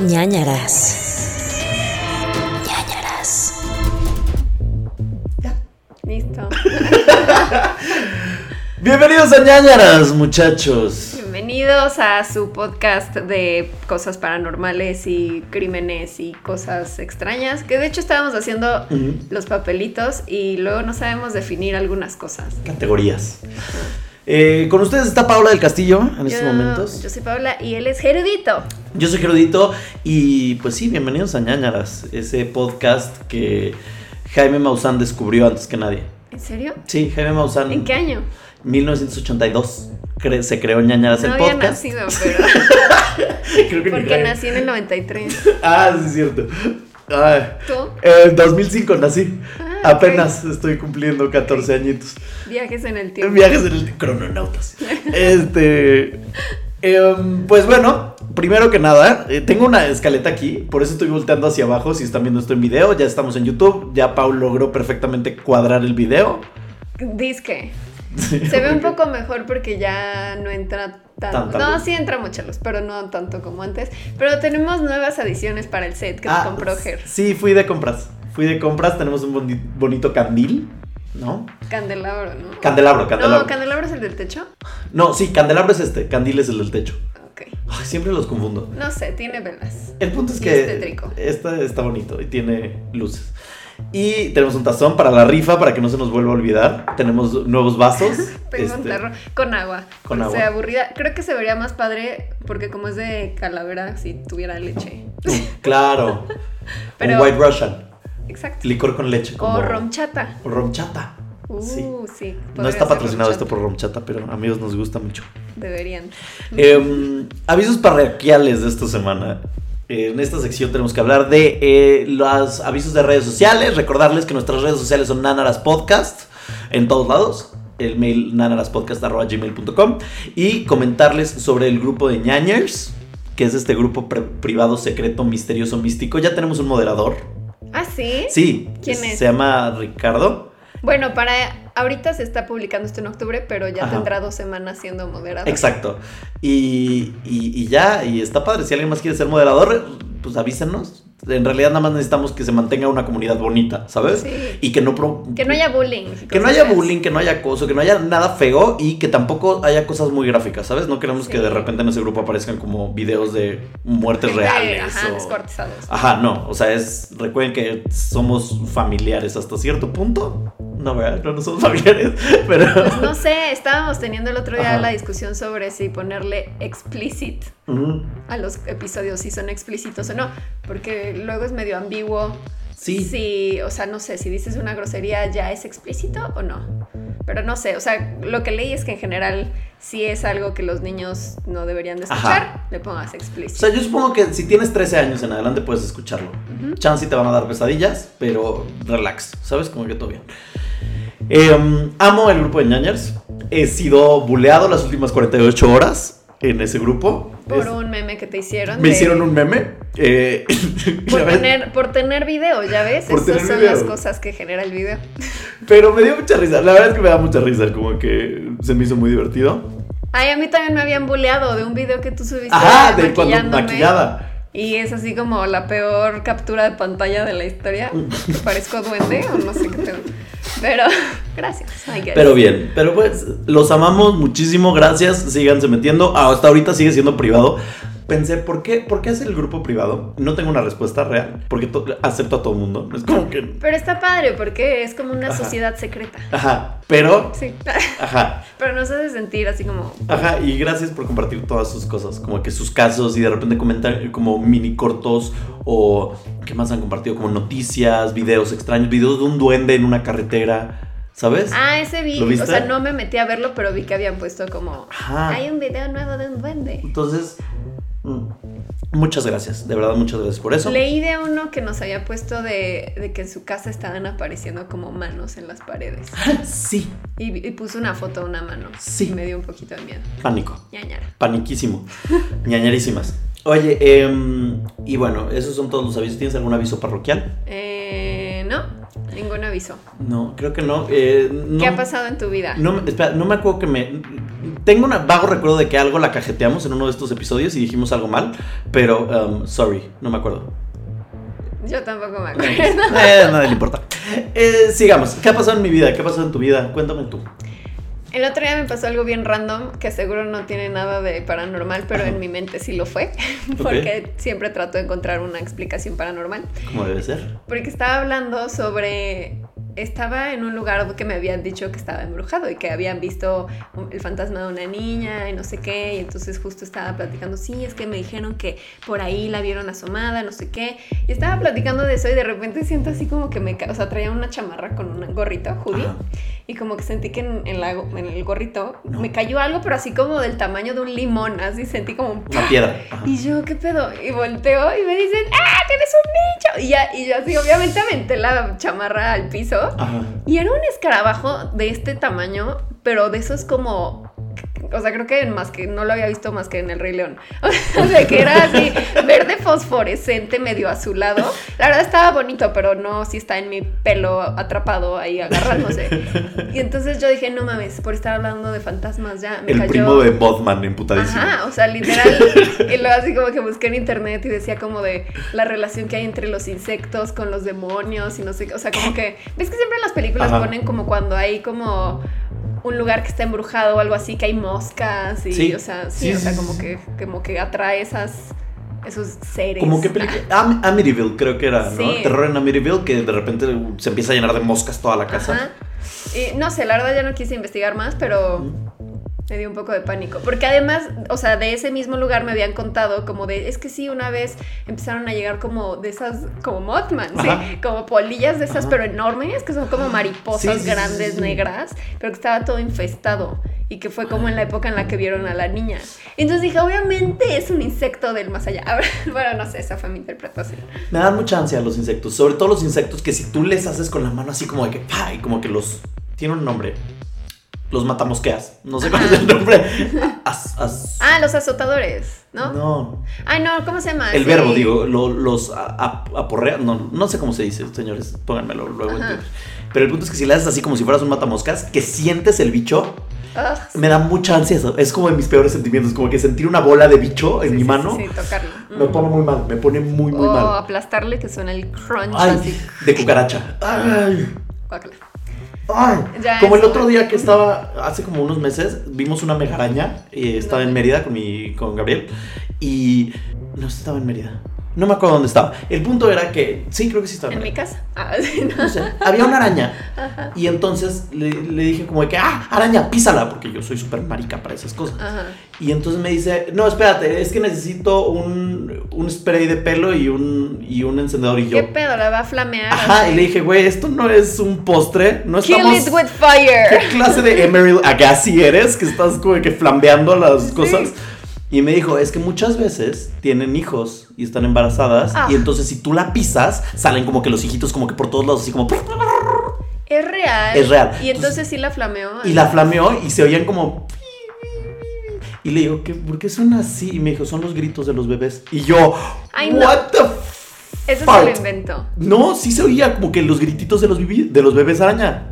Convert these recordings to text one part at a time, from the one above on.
ñañaras. ñañaras. Listo. Bienvenidos a ñañaras, muchachos. Bienvenidos a su podcast de cosas paranormales y crímenes y cosas extrañas. Que de hecho estábamos haciendo los papelitos y luego no sabemos definir algunas cosas. Categorías. Eh, con ustedes está Paula del Castillo en estos Yo- momentos. Yo soy Paula y él es Gerudito. Yo soy Gerudito y pues sí, bienvenidos a ñañaras, ese podcast que Jaime Maussan descubrió antes que nadie. ¿En serio? Sí, Jaime Maussan. ¿En qué año? 1982 cre- se creó ñañaras No el había podcast. nacido, pero Creo que porque nací en el 93. Ah, sí es cierto. Ay, ¿Tú? en 2005 nací. Ah, Apenas estoy cumpliendo 14 añitos. Viajes en el tiempo. Viajes en el crononautas. Este. em, pues bueno, primero que nada, eh, tengo una escaleta aquí, por eso estoy volteando hacia abajo. Si están viendo esto en video, ya estamos en YouTube. Ya Paul logró perfectamente cuadrar el video. Disque. Se ve un poco mejor porque ya no entra tanto. No, sí entra mucha luz, pero no tanto como antes. Pero tenemos nuevas adiciones para el set que Ah, compró Ger. Sí, fui de compras. Fui de compras, tenemos un boni- bonito candil, ¿no? Candelabro, ¿no? Candelabro, candelabro. No, candelabro es el del techo. No, sí, candelabro es este, candil es el del techo. Ok. Ay, siempre los confundo. No sé, tiene velas. El punto es Y que es tétrico. esta está bonito y tiene luces. Y tenemos un tazón para la rifa para que no se nos vuelva a olvidar. Tenemos nuevos vasos. Tengo un este, tarro con agua. con agua. ser aburrida. Creo que se vería más padre porque como es de calavera, si tuviera leche. Claro. Pero- Un White Russian. Exacto. Licor con leche. Como... O romchata. O romchata. Uh, Sí. sí. No está patrocinado esto por romchata, pero amigos nos gusta mucho. Deberían. Em, avisos parroquiales de esta semana. En esta sección tenemos que hablar de eh, los avisos de redes sociales. Recordarles que nuestras redes sociales son Nanaras Podcast en todos lados. El mail nanaraspodcast.gmail.com y comentarles sobre el grupo de ñañers, que es este grupo privado, secreto, misterioso, místico. Ya tenemos un moderador. ¿Ah, sí? Sí, ¿Quién es? se llama Ricardo. Bueno, para ahorita se está publicando esto en octubre, pero ya Ajá. tendrá dos semanas siendo moderador. Exacto. Y, y- y ya, y está padre. Si alguien más quiere ser moderador, pues avísenos. En realidad nada más necesitamos que se mantenga una comunidad bonita, ¿sabes? Sí. Y que no... pro- Que no haya bullying. que no haya bullying, que no haya acoso, que no haya nada feo y que tampoco haya cosas muy gráficas, ¿sabes? No queremos que de repente en ese grupo aparezcan como videos de muertes Gente, reales. Ajá, o- descuartizados. Ajá, no, o sea, es recuerden que somos familiares hasta cierto punto. No. No, no somos familiares, pero Pues no sé, estábamos teniendo el otro día Ajá. la discusión sobre si ponerle explicit Ujú. a los episodios, si son explícitos o no, porque luego es medio ambiguo. Sí. Si, o sea, no sé, si dices una grosería ya es explícito o no. Pero no sé, o sea, lo que leí es que en general si es algo que los niños no deberían de escuchar, Ajá. le pongas O explícito. sea, yo supongo que si tienes 13 años en adelante puedes escucharlo. Chance y te van a dar pesadillas, pero relax, ¿sabes? Como que todo bien. Em, amo el grupo de ñañers. He sido buleado las últimas 48 horas en ese grupo. Por Es- un meme que te hicieron. me de- hicieron un meme. eh, Por tener, por tener video, ya ves. Por Esas son video. las cosas que genera el video. Pero me dio mucha risa. La verdad es que me da mucha risa. Como que se me hizo muy divertido. Ay, a mí también me habían buleado de un video que tú subiste Ajá, de cuando maquillada. Y es así como la peor captura de pantalla de la historia. Parezco duende o no sé qué te... Pero gracias. Pero bien, pero pues los amamos muchísimo, gracias, síganse metiendo. Hasta ahorita sigue siendo privado. Pensé, ¿por qué, ¿por qué es el grupo privado? No tengo una respuesta real, porque to- acepto a todo mundo. Es como que... Pero está padre porque es como una Ajá. sociedad secreta. Ajá, pero... Sí. Ajá, Pero nos hace sentir así como... ajá, y gracias por compartir todas sus cosas, como que sus casos y de repente comentar como mini cortos o ¿qué más han compartido? Como noticias, videos extraños, videos de un duende en una carretera, ¿sabes? Ah, ese vi. ¿Lo viste? O sea, no me metí a verlo, pero vi que habían puesto como... Ajá. Hay un video nuevo de un duende. Entonces, muchas gracias, de verdad muchas gracias por eso. Leí de uno que nos había puesto de, de que en su casa estaban apareciendo como manos en las paredes. Sí, Y, y puso una foto de una mano. Sí. Y me dio un poquito de miedo. pánico. Ñañara. Paniquísimo. Ñañarísimas. Oye, em, y bueno, esos son todos los avisos. ¿Tienes algún aviso parroquial? Eh, no, ningún aviso. No, creo que no. eh, no ¿Qué ha pasado en tu vida? No, espera, no me acuerdo que me. Tengo un vago recuerdo de que algo la cajeteamos en uno de estos episodios y dijimos algo mal, pero um, sorry, no me acuerdo. Yo tampoco me acuerdo. Eh, nada le importa. Eh, sigamos. ¿Qué ha pasado en mi vida? ¿Qué ha pasado en tu vida? Cuéntame tú. El otro día me pasó algo bien random que seguro no tiene nada de paranormal, pero Ajá. en mi mente sí lo fue, porque siempre trato de encontrar una explicación paranormal. ¿Cómo debe ser? Porque estaba hablando sobre... Estaba en un lugar que me habían dicho que estaba embrujado y que habían visto el fantasma de una niña y no sé qué. Y entonces justo estaba platicando, sí, es que me dijeron que por ahí la vieron asomada, no sé qué. Y estaba platicando de eso y de repente siento así como que me... O sea, traía una chamarra con un gorrito, hoodie. Y como que sentí que en, en la- en el gorrito No. me cayó algo, pero así como del tamaño de un limón. Así sentí como un... Una piedra. Ajá. Y yo, ¿qué pedo? Y volteo y me dicen, ¡ah, tienes un bicho! Y, ya, y yo así, obviamente aventé la chamarra al piso. Ajá. Y era un escarabajo de este tamaño, pero de esos como... O sea, creo que más que no lo había visto más que en el Rey León. O sea, que era así, verde fosforescente, medio azulado. La verdad estaba bonito, pero no si está en mi pelo atrapado ahí agarrándose. Y entonces yo dije, no mames, por estar hablando de fantasmas ya me El cayó. primo de Bodman, emputadísimo. Ajá, o sea, literal. y luego así como que busqué en internet y decía como de la relación que hay entre los insectos con los demonios y no sé qué. O sea, como que. ¿Ves que siempre en las películas Ajá. ponen como cuando hay como un lugar que está embrujado o algo así, que hay moscas y, Sí. o sea, sí, Sí, o sea, como que, como que atrae esas, esos seres. Como qué película. Am- Amityville, creo que era, ¿no? Terror en Amityville, que de repente se empieza a llenar de moscas toda la casa. Ajá. Y no sé, la verdad ya no quise investigar más, pero me dio un poco de pánico. Porque además, o sea, de ese mismo lugar me habían contado como de, es que sí, una vez empezaron a llegar como de esas, como Mothman, ¿sí? Como polillas de esas, Ajá. pero enormes, que son como mariposas Sí, grandes, sí, negras, pero que estaba todo infestado. Y que fue como en la época en la que vieron a la niña. Entonces dije, obviamente es un insecto del más allá. bueno, no sé, esa fue mi interpretación. Me dan mucha ansia los insectos, sobre todo los insectos que si tú les haces con la mano así como de que, ¡ay! Como que los... Tiene un nombre. Los matamosqueas. No sé cuál es el nombre. As- as- Ah, los azotadores, ¿no? no. Ay, no, ¿cómo se llama? El Sí. verbo, digo, lo- los a- a- aporrea, no, no sé cómo se dice, señores, pónganmelo luego en. Twitter. Pero el punto es que si le haces así como si fueras un matamoscas, que sientes el bicho, Ugh, me da mucha ansia eso. Es como de mis peores sentimientos, como que sentir una bola de bicho en sí, mi sí, mano sí, tocarlo. me Mm. pone muy mal, me pone muy, muy o mal. aplastarle que suena el crunch Ay, así. de cucaracha. Ay, Guácala. Ay. Ya, Como el otro día que estaba, hace como unos meses, vimos una megaraña. Y estaba en. Mérida con, mi, con Gabriel. Y no estaba en Mérida. No me acuerdo dónde estaba. El punto era que, sí, creo que sí estaba en En mi casa. Ah, sí, no. No sé, había una araña. Ajá. Y entonces le, le dije como de que, ah, araña, písala, porque yo soy súper marica para esas cosas. Ajá. Y entonces me dice, no, espérate, es que necesito un, un spray de pelo y un, y un encendedor. Y yo, ¿Qué pedo? ¿La va a flamear? ajá, así? y le dije, güey, esto no es un postre, no Kill estamos... it with fire. ¿Qué clase de Emerald Agassi eres? Que estás como que flambeando las Sí. cosas. Y me dijo, es que muchas veces tienen hijos y están embarazadas. Ah. Y entonces si tú la pisas, salen como que los hijitos como que por todos lados, así como... Es real. Es real. Y entonces sí la flameó. Y la flameó y se oían como... Y le digo, ¿qué, ¿por qué suena así? Y me dijo, son los gritos de los bebés. Y yo, Ay, no. what the f- Eso se fart? lo inventó. No, sí se oía como que los grititos de los, de los bebés araña.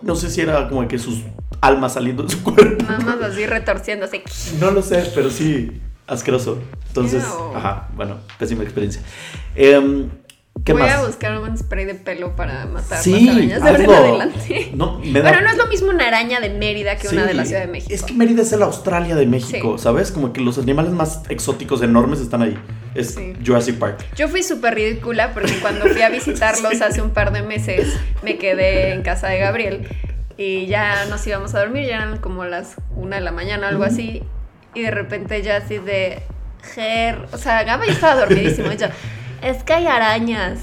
No sé si era como que sus almas saliendo de su cuerpo. Nada más así retorciéndose. No lo sé, pero sí, asqueroso. Entonces, Ew. ajá, bueno, pésima experiencia. Em, ¿Qué Voy más? a buscar un spray de pelo para matar Sí, las arañas de ahora en adelante. No, me da- Bueno, no es lo mismo una araña de Mérida que una de la Ciudad de México. Es que Mérida es la Australia de México, Sí. ¿sabes? Como que los animales más exóticos, enormes están ahí. Es. Jurassic Park. Yo fui súper ridícula porque cuando fui a visitarlos hace un par de meses me quedé en casa de Gabriel y ya nos íbamos a dormir, ya eran como las una de la mañana algo así y de repente ya así de Ger, o sea, Gaba ya estaba dormidísimo y yo, es que hay arañas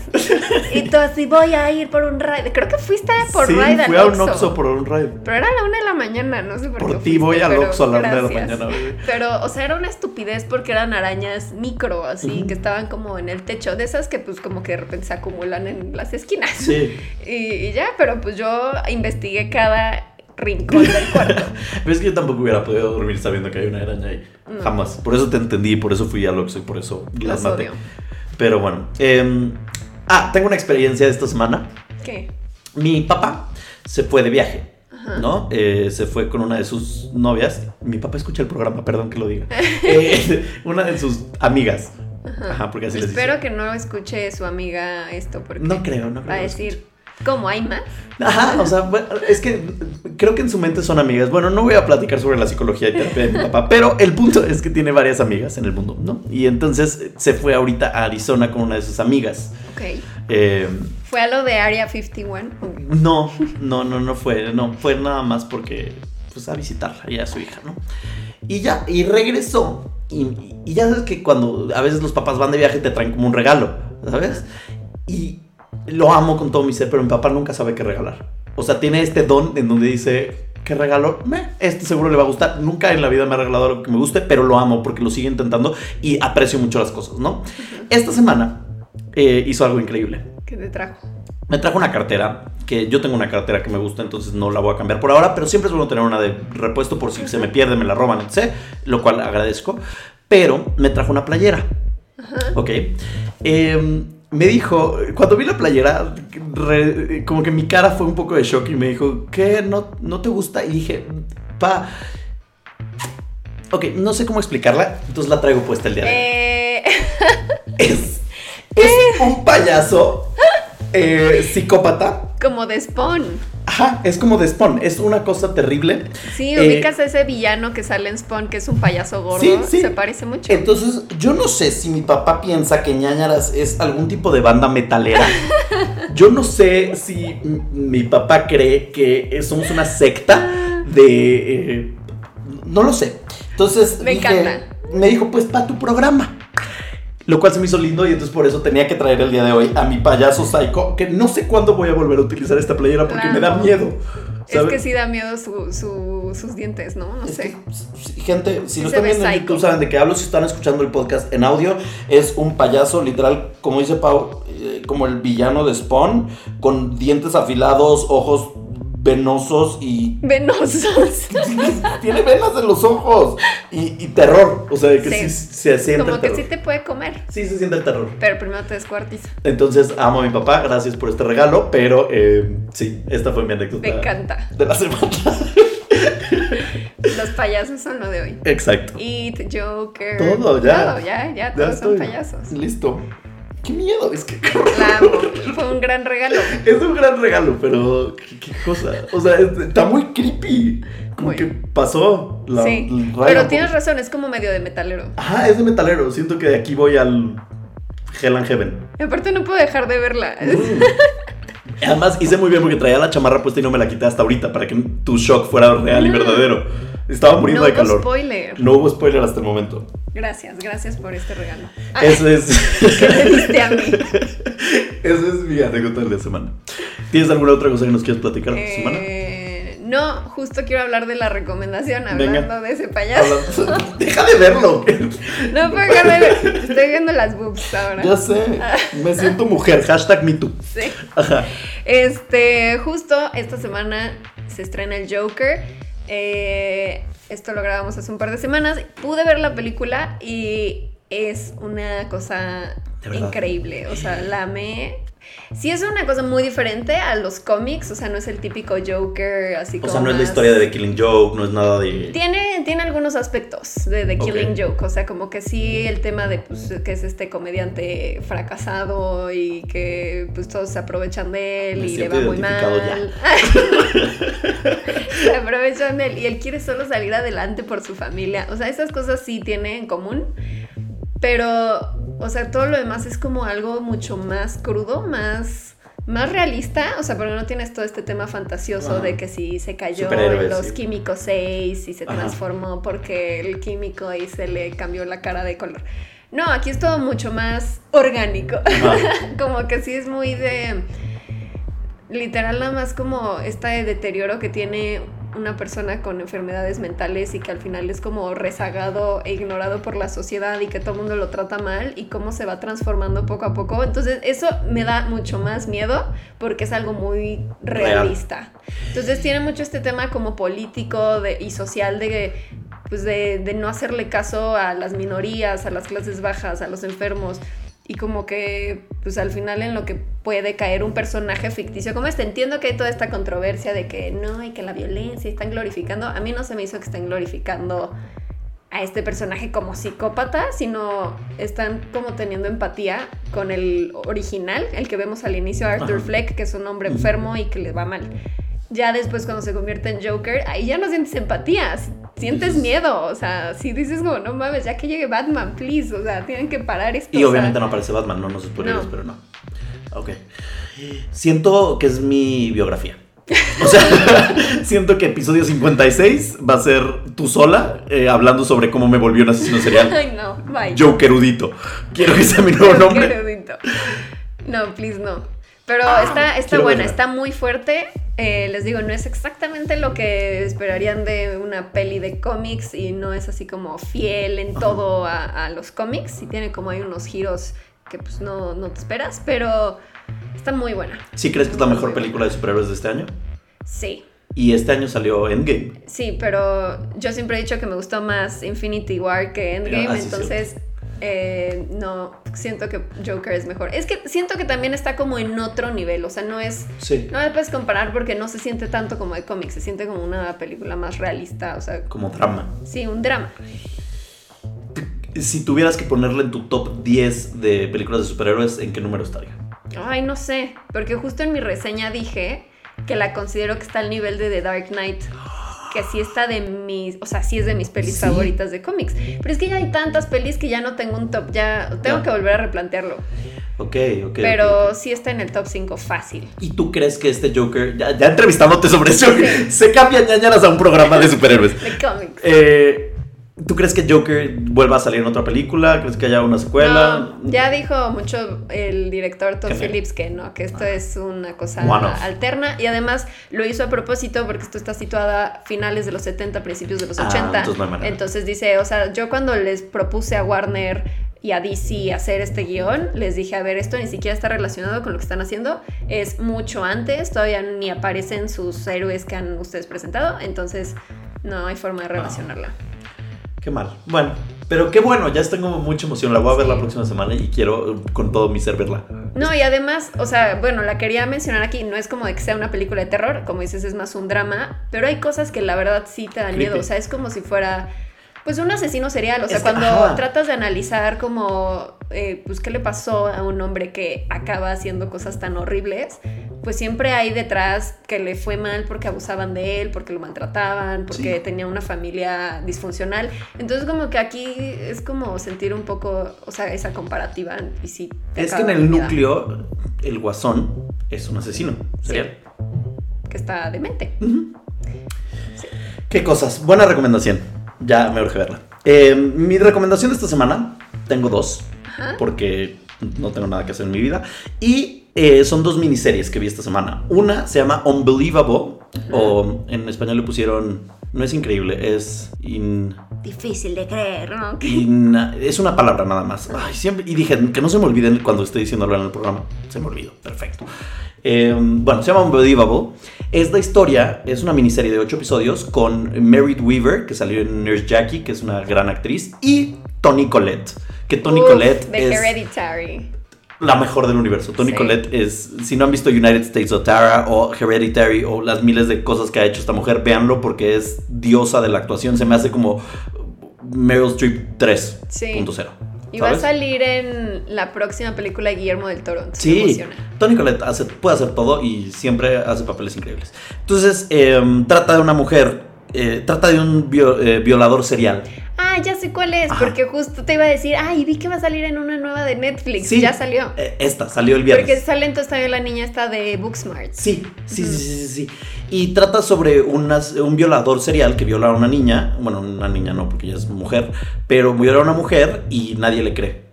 y tú así voy a ir por un ride, creo que fuiste por sí, ride fui al a un Oxxo. Por un ride. Pero era la una de la mañana, no sé por, Por qué ti fuiste, voy al Oxxo a la una de la mañana. Pero, o sea, era una estupidez porque eran arañas micro, así, que estaban como en el techo. De esas que, pues, como que de repente se acumulan en las esquinas. Sí. Y, y ya, pero pues yo investigué cada rincón del cuarto. Pero es que yo tampoco hubiera podido dormir sabiendo que hay una araña ahí. Mm. Jamás. Por eso te entendí, por eso fui al Oxxo y por eso las maté. odio. Pero bueno. em, ah, tengo una experiencia de esta semana. ¿Qué? Mi papá se fue de viaje. ¿no? Eh, se fue con una de sus novias. Mi papá escucha el programa, perdón que lo diga. Eh, una de sus amigas. Ajá, porque así Espero que no escuche su amiga esto porque No creo, no creo va a decir, ¿cómo hay más? Ajá, o sea, es que creo que en su mente son amigas. Bueno, no voy a platicar sobre la psicología y terapia de mi papá, pero el punto es que tiene varias amigas en el mundo, ¿no? Y entonces eh, se fue ahorita a Arizona con una de sus amigas. Ok. Eh, ¿Fue a lo de Area 51? Ok. no, no, no, no fue, no, fue nada más porque, pues, a visitarla y a su hija, ¿no? Y ya, y regresó. Y, y ya sabes que cuando a veces los papás van de viaje te traen como un regalo, ¿sabes? Y lo amo con todo mi ser, pero mi papá nunca sabe qué regalar. O sea, tiene este don en donde dice, ¿qué regalo? Me, este seguro le va a gustar. Nunca en la vida me ha regalado algo que me guste, pero lo amo porque lo sigue intentando y aprecio mucho las cosas, ¿no? Esta semana eh, hizo algo increíble. ¿Qué te trajo? Me trajo una cartera, que yo tengo una cartera que me gusta, entonces no la voy a cambiar por ahora, pero siempre es bueno tener una de repuesto por si se me pierde, me la roban, etc. Lo cual agradezco. Pero me trajo una playera. Ok. Eh, me dijo, cuando vi la playera, re- como que mi cara fue un poco de shock y me dijo, ¿qué? ¿No, no te gusta? Y dije, pa... Ok, no sé cómo explicarla, entonces la traigo puesta el día de hoy. Eh, Es, es un payaso eh, psicópata. como de Spawn. Ajá, es como de Spawn, es una cosa terrible. Sí, Eh, ubicas a ese villano que sale en Spawn, que es un payaso gordo. Sí, sí. Se parece mucho. Entonces, yo no sé si mi papá piensa que ñañaras es algún tipo de banda metalera. Yo no sé si mi papá cree que somos una secta de... eh, no lo sé. Entonces, Me dije- encanta. me dijo, pues para tu programa. Lo cual se me hizo lindo y entonces por eso tenía que traer el día de hoy a mi payaso psycho, que no sé cuándo voy a volver a utilizar esta playera porque me da miedo. es que sí da miedo su- su- sus dientes, ¿no? No Es sé. que, gente, si Sí no están viendo en. YouTube, saben de qué hablo. Si están escuchando el podcast en audio, es un payaso, literal, como dice Pau, eh, como el villano de Spawn, con dientes afilados, ojos venosos y. Venosos. Tiene venas en los ojos y, y terror. O sea, que sí, Sí. se siente Como el que terror. sí te puede comer. Sí, se siente el terror. Pero primero te descuartiza. Entonces, amo a mi papá, gracias por este regalo, pero eh, sí, esta fue mi anécdota Me encanta. de la semana. Los payasos son lo de hoy. Exacto. It, Joker. Todo, ya. Todo, ya, ya, Ya todos son payasos. Listo. Qué miedo, es que La amo. Fue un gran regalo. es un gran regalo, pero qué, qué cosa. O sea, es- está muy creepy. Como Muy. que pasó la sí. Pero por- tienes razón, es como medio de metalero. Ajá, es de metalero. Siento que de aquí voy al Hell and Heaven. Y aparte no puedo dejar de verla. Además, hice muy bien porque traía la chamarra puesta y no me la quité hasta ahorita para que tu shock fuera real y Mm. verdadero. Estaba muriendo no de hubo calor. spoiler. No hubo spoiler hasta el momento. Gracias, gracias por este regalo. Ah, Eso es. ¿Qué me diste a mí? Esa es mi anécdota de la semana. ¿Tienes alguna otra cosa que nos quieras platicar esta semana? Eh, no, justo quiero hablar de la recomendación Venga. hablando de ese payaso. Deja de verlo. No puedo dejar de ver. Estoy viendo las boobs ahora. Ya sé. Me siento mujer. Hashtag me too. Sí. Ajá. Este, justo esta semana se estrena el Joker. Eh, esto lo grabamos hace un par de semanas. Pude ver la película y es una cosa increíble. O sea, la amé. Sí es una cosa muy diferente a los cómics, o sea, no es el típico Joker así O como sea, no es la historia de The Killing Joke, no es nada de. Tiene, tiene algunos aspectos de The. Killing Joke, o sea, como que sí el tema de pues, que es este comediante fracasado y que pues todos se aprovechan de él Me y le va muy mal. se aprovechan de él y él quiere solo salir adelante por su familia. O sea, esas cosas sí tiene en común, pero, o sea, todo lo demás es como algo mucho más crudo, más... Más realista, o sea, porque no tienes todo este tema fantasioso Ajá. de que si se cayó en los sí. químicos 6 y se Ajá. transformó porque el químico ahí se le cambió la cara de color. No, aquí es todo mucho más orgánico. Como que sí es muy de. Literal, nada más como este deterioro que tiene una persona con enfermedades mentales y que al final es como rezagado e ignorado por la sociedad y que todo el mundo lo trata mal y cómo se va transformando poco a poco. Entonces, eso me da mucho más miedo porque es algo muy Real. realista. Entonces, tiene mucho este tema como político de, y social de pues de, de no hacerle caso a las minorías, a las clases bajas, a los enfermos. Y como que pues al final en lo que puede caer un personaje ficticio como este. Entiendo que hay toda esta controversia de que no, y que la violencia están glorificando. A mí no se me hizo que estén glorificando a este personaje como psicópata, sino están como teniendo empatía con el original, el que vemos al inicio, Arthur. Fleck, que es un hombre enfermo y que le va mal. Ya después cuando se convierte en Joker, ahí ya no sientes empatía, sientes miedo, o sea, si dices como, no mames, ya que llegue Batman, please, o sea, tienen que parar esto. Y obviamente sea, no aparece Batman, no, no sus poderes, No. pero no. Ok. Siento que es mi biografía. O sea, siento que episodio 56 va a ser tú sola eh, hablando sobre cómo me volvió un asesino serial. Ay, no, bye. Jokerudito. Quiero que sea mi nuevo nombre. erudito. No, please no. Pero Ah, está, está quiero buena, verla. está muy fuerte. Eh, les digo, no es exactamente lo que esperarían de una peli de cómics y no es así como fiel en todo a, a los cómics. Y tiene como hay unos giros que pues no, no te esperas, pero está muy buena. ¿Sí crees que es la mejor película de superhéroes de este año? Sí. Y este año salió Endgame. Sí, pero yo siempre he dicho que me gustó más Infinity War que Endgame, Ah, sí, entonces eh, no, siento que Joker es mejor. Es que siento que también está como en otro nivel, o sea, no es... Sí. No me puedes comparar porque no se siente tanto como de cómics, se siente como una película más realista, o sea, Como drama. sí, un drama. Si tuvieras que ponerle en tu top 10 de películas de superhéroes, ¿en qué número estaría? Ay, no sé, porque justo en mi reseña dije que la considero que está al nivel de The Dark Knight. Que sí está de mis, o sea, sí es de mis pelis Sí. favoritas de cómics. Pero es que ya hay tantas pelis que ya no tengo un top, ya tengo que volver a replantearlo. Ok, ok. Pero sí está en el top 5 fácil. ¿Y tú crees que este Joker, ya, ya entrevistándote sobre Joker, se cambia ñañaras a un programa de superhéroes? De cómics. Eh, ¿Tú crees que Joker vuelva a salir en otra película? ¿Crees que haya una secuela? No, ya dijo mucho el director Todd Phillips que no, que esto es una cosa alterna y además lo hizo a propósito porque esto está situada a finales de los 70, principios de los Ah, 80. entonces no hay manera. Entonces dice, o sea, yo cuando les propuse a Warner y a DC hacer este guion, les dije, a ver, esto ni siquiera está relacionado con lo que están haciendo, es mucho antes, todavía ni aparecen sus héroes que han ustedes presentado, entonces no hay forma de relacionarla. Qué mal. Bueno, pero qué bueno, ya tengo mucha emoción. La voy a ver la próxima semana y quiero con todo mi ser verla. No, y además, o sea, bueno, la quería mencionar aquí, no es como de que sea una película de terror, como dices, es más un drama, pero hay cosas que la verdad sí te dan Creepy. miedo, o sea, es como si fuera, pues, un asesino serial, o sea, Es cuando ajá. tratas de analizar como, eh, pues, qué le pasó a un hombre que acaba haciendo cosas tan horribles, pues siempre hay detrás que le fue mal porque abusaban de él, porque lo maltrataban, porque Sí. tenía una familia disfuncional. Entonces como que aquí es como sentir un poco, o sea, esa comparativa. Y sí, Es que en el núcleo, el guasón es un asesino serial. Que está demente. Ujú. ¿Qué cosas? Buena recomendación. Ya me urge verla. Eh, mi recomendación de esta semana, tengo dos, Ajá. porque no tengo nada que hacer en mi vida. Y eh, son dos miniseries que vi esta semana. Una se llama Unbelievable, o en español le pusieron, no es increíble, es in- Difícil de creer, ¿no? in- es una palabra nada más. Ay, siempre, y dije, que no se me olviden cuando estoy diciéndolo en el programa. Se me olvidó, perfecto. Eh, bueno, se llama Unbelievable. Es la historia, es una miniserie de ocho episodios con Merit Weaver, que salió en Nurse Jackie, que es una gran actriz, y Tony Collette. Que Tony Uf, Collette de es Hereditary. La mejor del universo. Tony Sí. Collette es, si no han visto United States of Tara o Hereditary o las miles de cosas que ha hecho esta mujer, véanlo porque es diosa de la actuación. Se me hace como Meryl Streep 3.0. Sí. Y va a salir en la próxima película de Guillermo del Toro. Sí. Tony Collette hace- puede hacer todo y siempre hace papeles increíbles. Entonces, em, trata de una mujer, eh, trata de un eh, violador serial. Ah, ya sé cuál es, Ajá. porque justo te iba a decir, ay, vi que va a salir en una nueva de Netflix. Sí. Ya salió. Eh, esta salió el viernes. Porque sale entonces también la niña esta de Booksmart. Sí, sí, sí, sí, sí, sí. Y trata sobre unas- un violador serial que viola a una niña. Bueno, una niña no, porque ella es mujer. Pero viola a una mujer y nadie le cree.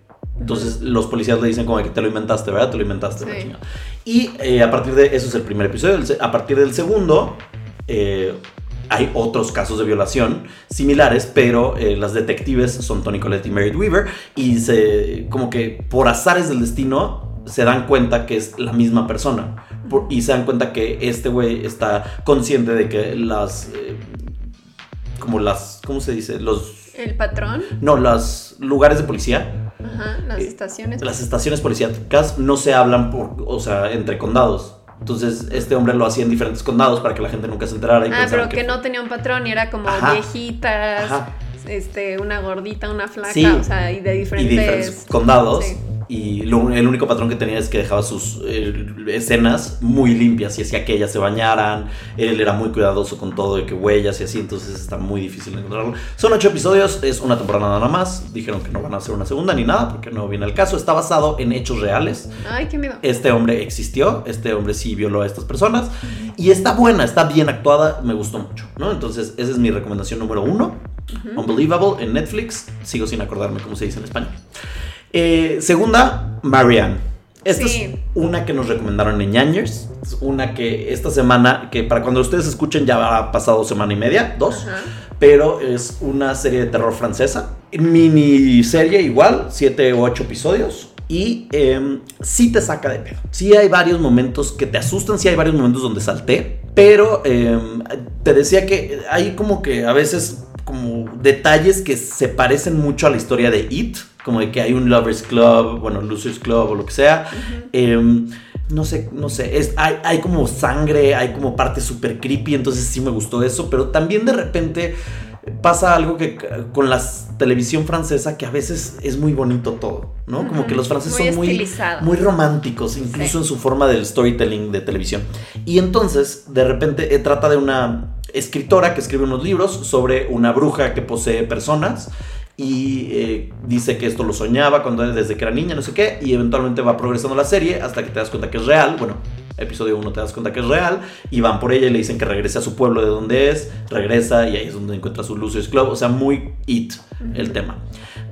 Entonces los policías le dicen como que te lo inventaste, ¿verdad? Te lo inventaste. Sí. Y eh, a partir de eso es el primer episodio. A partir del segundo eh, hay otros casos de violación similares, pero eh, las detectives son Tony Collette y Merit Weaver. Y se, como que por azares del destino se dan cuenta que es la misma persona. Por- y se dan cuenta que este güey está consciente de que las... eh, como las... ¿Cómo se dice? Los... El patrón. No, los lugares de policía Ajá, las Eh, estaciones. Las estaciones policíacas no se hablan por, o sea, entre condados. Entonces, este hombre lo hacía en diferentes condados para que la gente nunca se enterara. Y Ah, pero que no tenía un patrón y era como Ajá. viejitas, Ajá. este, una gordita, una flaca, Sí. o sea, y de y diferentes... diferentes condados. Sí. Y lo- el único patrón que tenía es que dejaba sus eh, escenas muy limpias y hacía que ellas se bañaran. Él era muy cuidadoso con todo, de que huellas y así, entonces está muy difícil de encontrarlo. Son ocho episodios, es una temporada nada más. Dijeron que no van a hacer una segunda ni nada porque no viene al caso. Está basado en hechos reales. Ay, qué miedo. Este hombre existió, este hombre sí violó a estas personas y está buena, está bien actuada, me gustó mucho, ¿no? Entonces, esa es mi recomendación número uno. Unbelievable en Netflix. Sigo sin acordarme cómo se dice en español. Eh, segunda, Marianne. Esta Sí. es una que nos recomendaron en Ñañers. Es una que esta semana, que para cuando ustedes escuchen ya ha pasado semana y media, dos. Ajá. Pero es una serie de terror francesa. Miniserie igual, siete u ocho episodios. Y em, sí te saca de pedo. Sí hay varios momentos que te asustan, sí hay varios momentos donde salté. Pero em, te decía que hay como que a veces como detalles que se parecen mucho a la historia de It. Como de que hay un Lovers Club, bueno, Losers Club o lo que sea. Em, no sé, no sé, es, hay, hay como sangre, hay como parte súper creepy, entonces sí me gustó eso, pero también de repente pasa algo que c- con la televisión francesa que a veces es muy bonito todo, ¿no? Como que los franceses Muy son muy, muy románticos, incluso Sí. en su forma del storytelling de televisión. Y entonces, de repente, eh, trata de una escritora que escribe unos libros sobre una bruja que posee personas y eh, dice que esto lo soñaba cuando desde que era niña, no sé qué, y eventualmente va progresando la serie hasta que te das cuenta que es real. Bueno, episodio 1 te das cuenta que es real y van por ella y le dicen que regrese a su pueblo de donde es, regresa y ahí es donde encuentra su Lucius Club, o sea, muy it el tema.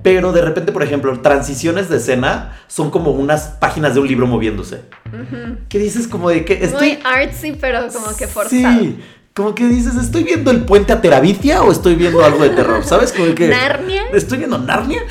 Pero de repente, por ejemplo, transiciones de escena son como unas páginas de un libro moviéndose. Ujú. ¿Qué dices como de que estoy Muy artsy, pero como que forzado. Sí, como que dices, ¿estoy viendo el puente a Terabitia o estoy viendo algo de terror? ¿Sabes? Como que ¿Narnia? ¿Estoy viendo Narnia?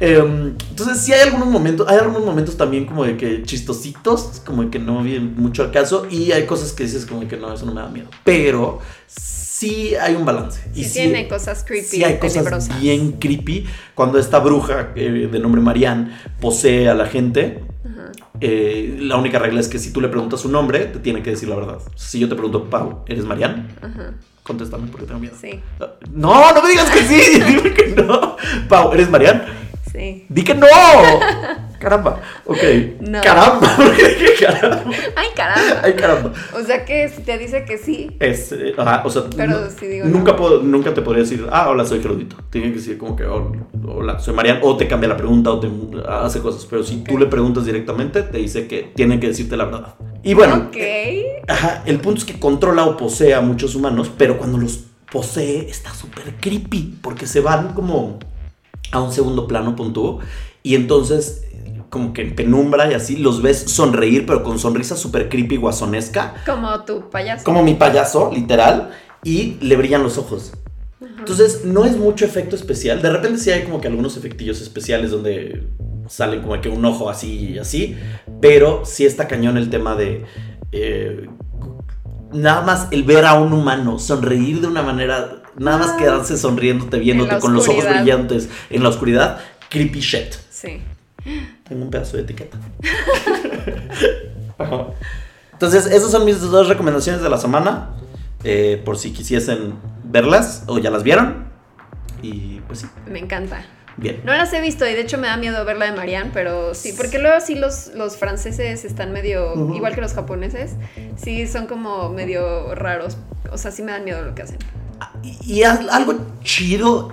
Em, entonces sí hay algunos momentos, hay algunos momentos también como de que chistositos, como de que no vienen mucho al caso y hay cosas que dices como de que no, eso no me da miedo. Pero sí hay un balance. Sí, y tiene cosas creepy, Sí hay cosas bien creepy cuando esta bruja eh, de nombre Marianne posee a la gente. Eh, la única regla es que si tú le preguntas su nombre, te tiene que decir la verdad. Si yo te pregunto, Pau, ¿eres Marianne? Ajá. Contéstame porque tengo miedo. Sí, No, no me digas que sí, dime que no. Pau, ¿eres Marianne? sí. Di que no. Caramba. Ok. No. Caramba. ¿Por qué dije caramba? Ay, caramba. Ay, caramba. O sea que si te dice que sí. Es, eh, ajá, o sea, Pero si digo nunca, no. puedo, nunca te podría decir, ah, hola, soy Gerudito. Tiene que decir como que, "Oh, hola, soy Marianne. O te cambia la pregunta o te hace cosas. Pero si tú le preguntas directamente, te dice que tienen que decirte la verdad. Y bueno, Ok. Ajá, el punto es que controla o posee a muchos humanos, pero cuando los posee está súper creepy, porque se van como a un segundo plano, punto, y entonces como que en penumbra y así los ves sonreír, pero con sonrisa súper creepy guasonesca, Como tu payaso. como mi payaso, literal, y le brillan los ojos. Entonces, no es mucho efecto especial. De repente sí hay como que algunos efectillos especiales donde salen como que un ojo así y así. Pero sí está cañón el tema de... eh, nada más el ver a un humano sonreír de una manera... Nada más Ah. quedarse sonriéndote, viéndote con los ojos brillantes en la oscuridad. Creepy shit. Sí. Tengo un pedazo de etiqueta. Entonces, esas son mis dos recomendaciones de la semana. eh, por si quisiesen verlas o ya las vieron. Y pues sí, Me encanta. bien. No las he visto y de hecho me da miedo ver la de Marianne, pero sí, porque luego sí los, los franceses están medio, igual que los japoneses, sí son como medio raros. O sea, sí me dan miedo lo que hacen. Y, y al- algo chido.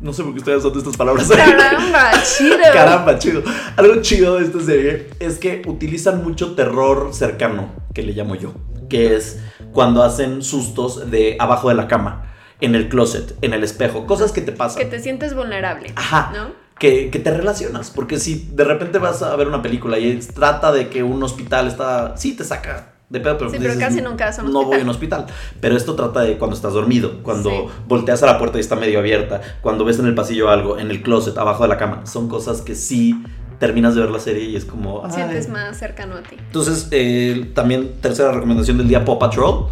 No sé por qué estoy usando estas palabras. Caramba, chido. Caramba, chido. Algo chido de esta serie es que utilizan mucho terror cercano, que le llamo yo. Que es cuando hacen sustos de abajo de la cama, en el closet, en el espejo. Cosas que te pasan. Que te sientes vulnerable. Ajá. ¿No? Que, que te relacionas. Porque si de repente vas a ver una película y trata de que un hospital está. Sí, te saca de pedo, pero, Sí, pero dices, casi nunca un No voy a hospital". un hospital. Pero esto trata de cuando estás dormido, cuando Sí. volteas a la puerta y está medio abierta, cuando ves en el pasillo algo, en el closet, abajo de la cama. Son cosas que sí terminas de ver la serie y es como. "Ay". Sientes más cercano a ti. Entonces, eh, también tercera recomendación del día: Paw Patrol.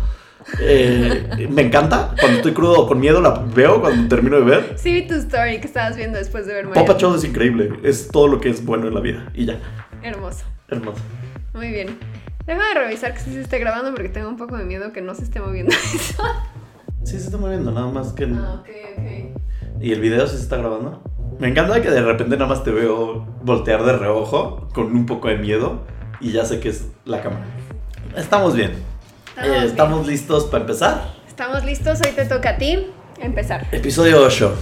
Eh, me encanta. Cuando estoy crudo o con miedo la veo cuando termino de ver. Sí, vi tu story que estabas viendo después de ver Paw. Patrol es increíble. Es todo lo que es bueno en la vida. Y ya. Hermoso. Hermoso. Muy bien. Déjame revisar que sí se esté grabando porque tengo un poco de miedo que no se esté moviendo eso. Sí, se está moviendo, nada más que. Ah, ok, ok. ¿Y el video sí se está grabando? Me encanta que de repente nada más te veo voltear de reojo con un poco de miedo y ya sé que es la cámara. Estamos bien. Estamos Eh, bien. ¿Estamos listos para empezar? Estamos listos, hoy te toca a ti empezar. Episodio 8.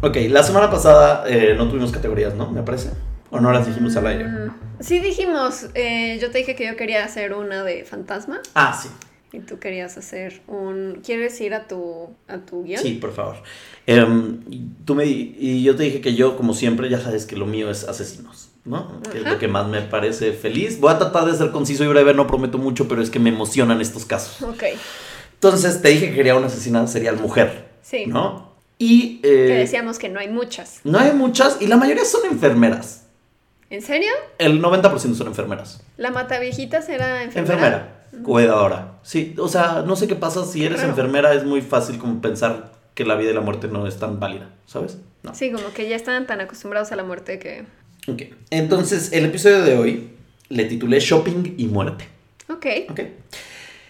Ok, la semana pasada eh, no tuvimos categorías, ¿no? Me parece. ¿O no las dijimos al aire? Sí dijimos, eh, yo te dije que yo quería hacer una de fantasma Ah, sí. y tú querías hacer un... ¿Quieres ir a tu, a tu guion? Sí, por favor. Em, y tú me, y yo te dije que yo, como siempre, ya sabes que lo mío es asesinos, ¿no? Que es lo que más me parece feliz. Voy a tratar de ser conciso y breve, no prometo mucho, pero es que me emocionan estos casos. Ok, Entonces te dije que quería una asesina serial mujer, sí. ¿no? Y eh, Que decíamos que no hay muchas. no hay muchas y la mayoría son enfermeras. ¿En serio? El 90% son enfermeras. ¿La mataviejitas era enfermera? Enfermera, cuidadora. Sí, o sea, no sé qué pasa si eres enfermera, es muy fácil como pensar que la vida y la muerte no es tan válida, ¿sabes? No. Sí, como que ya están tan acostumbrados a la muerte que... Ok, entonces el episodio de hoy le titulé Shopping y Muerte. Ok, Ok.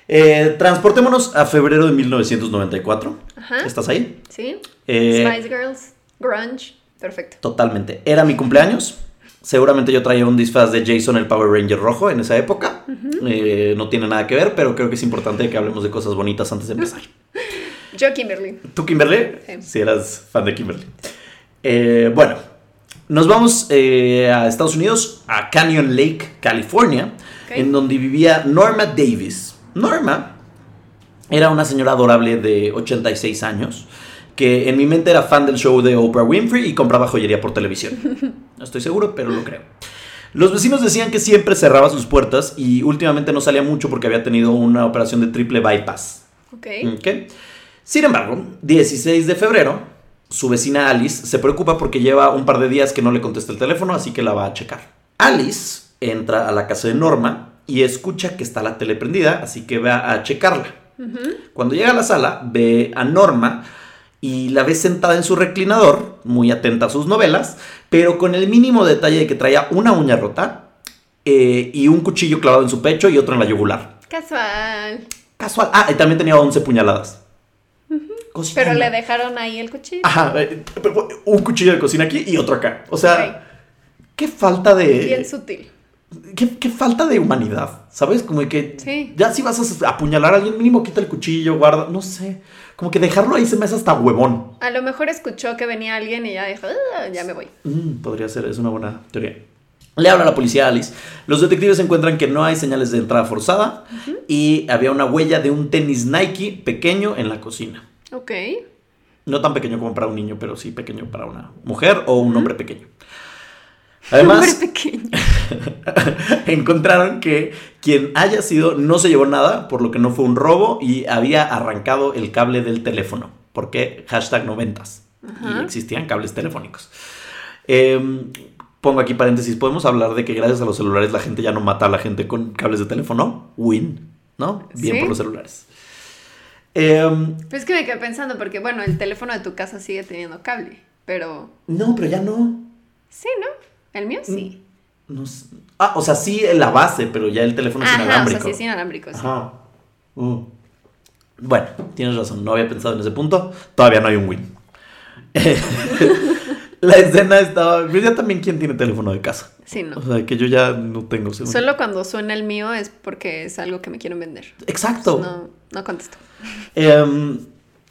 Eh, transportémonos a febrero de 1994. Ajá. ¿Estás ahí? ¿sí? Eh, Spice Girls, grunge, perfecto. Totalmente. Era mi cumpleaños. Seguramente yo traía un disfraz de Jason el Power Ranger rojo en esa época. Eh, no tiene nada que ver, pero creo que es importante que hablemos de cosas bonitas antes de empezar. Yo, Kimberly. ¿Tú, Kimberly? Sí. Si eras fan de Kimberly. Eh, bueno, nos vamos eh, a Estados Unidos, a Canyon Lake, California, en donde vivía Norma Davis. Norma era una señora adorable de 86 años que en mi mente era fan del show de Oprah Winfrey y compraba joyería por televisión. No estoy seguro, pero lo creo. Los vecinos decían que siempre cerraba sus puertas y últimamente no salía mucho porque había tenido una operación de triple bypass. Ok. Sin embargo, 16 de febrero, su vecina Alice se preocupa porque lleva un par de días que no le contesta el teléfono, así que la va a checar. Alice entra a la casa de Norma y escucha que está la tele prendida, así que va a checarla. Cuando llega a la sala, ve a Norma y la ve sentada en su reclinador, muy atenta a sus novelas, pero con el mínimo detalle de que traía una uña rota eh, y un cuchillo clavado en su pecho y otro en la yugular. Casual. Casual. Ah, y también tenía 11 puñaladas. Pero le dejaron ahí el cuchillo. Ajá, eh, un cuchillo de cocina aquí y otro acá. O sea, qué falta de. Bien sutil. Qué, qué falta de humanidad. ¿Sabes? Como que. Sí. Ya si vas a apuñalar a alguien, mínimo quita el cuchillo, guarda. No sé. Como que dejarlo ahí se me hace hasta huevón. A lo mejor escuchó que venía alguien y ya dijo, "Ah, ya me voy. Mm, podría ser, es una buena teoría. Le habla a la policía a Alice. Los detectives encuentran que no hay señales de entrada forzada y había una huella de un tenis Nike pequeño en la cocina. Ok. No tan pequeño como para un niño, pero sí pequeño para una mujer o un hombre pequeño. Además, pequeño. encontraron que quien haya sido no se llevó nada, por lo que no fue un robo y había arrancado el cable del teléfono. Porque hashtag noventas. Ajá. Y existían cables telefónicos. Em, pongo aquí paréntesis. Podemos hablar de que gracias a los celulares la gente ya no mata a la gente con cables de teléfono. Win. ¿No? Bien ¿Sí? por los celulares. Em, Pues es que me quedé pensando, porque bueno, el teléfono de tu casa sigue teniendo cable, pero no, pero ya no. sí, ¿no? El mío sí. No sé. Ah, o sea, sí la base, pero ya el teléfono es Ajá, o inalámbrico. sea, sí es inalámbrico, sí. Ajá. Mm. Bueno, tienes razón, no había pensado en ese punto. Todavía no hay un win. la escena estaba. Yo ya también, ¿quién tiene teléfono de casa? Sí, no. O sea, que yo ya no tengo. según- Solo cuando suena el mío es porque es algo que me quieren vender. Exacto. No, no contesto. Em,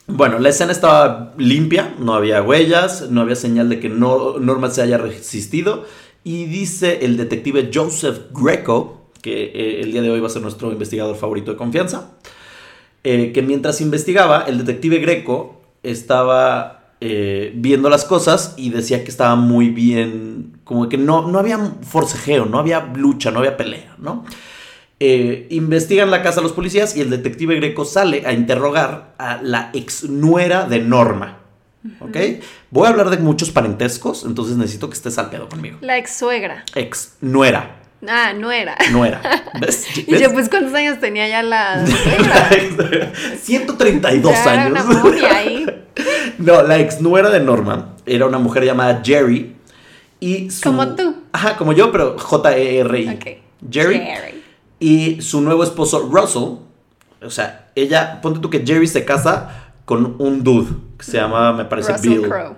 bueno, la escena estaba limpia, no había huellas, no había señal de que no, se haya resistido. Y dice el detective Joseph Greco, que eh, el día de hoy va a ser nuestro investigador favorito de confianza, eh, que mientras investigaba, el detective Greco estaba eh, viendo las cosas y decía que estaba muy bien, como que no, no había forcejeo, no había lucha, no había pelea, ¿no? Eh, investigan la casa los policías y el detective Greco sale a interrogar a la ex nuera de Norma. ¿Ok? Voy a hablar de muchos parentescos, entonces necesito que estés al pedo conmigo. La ex suegra. Ex nuera. Ah, no era. No era. ¿Ves? Y yo, pues, ¿cuántos años tenía ya la suegra? 132 Ya era años. una momia ahí. No, la ex nuera de Norma era una mujer llamada Jerry. Y su- Como tú. Ajá, como yo, pero J-E-R-I. Ok. Jerry. Jerry. Y su nuevo esposo, Russell. O sea, ella, ponte tú que Jerry se casa con un dude que se llama, me parece, Russell Bill. Crowe.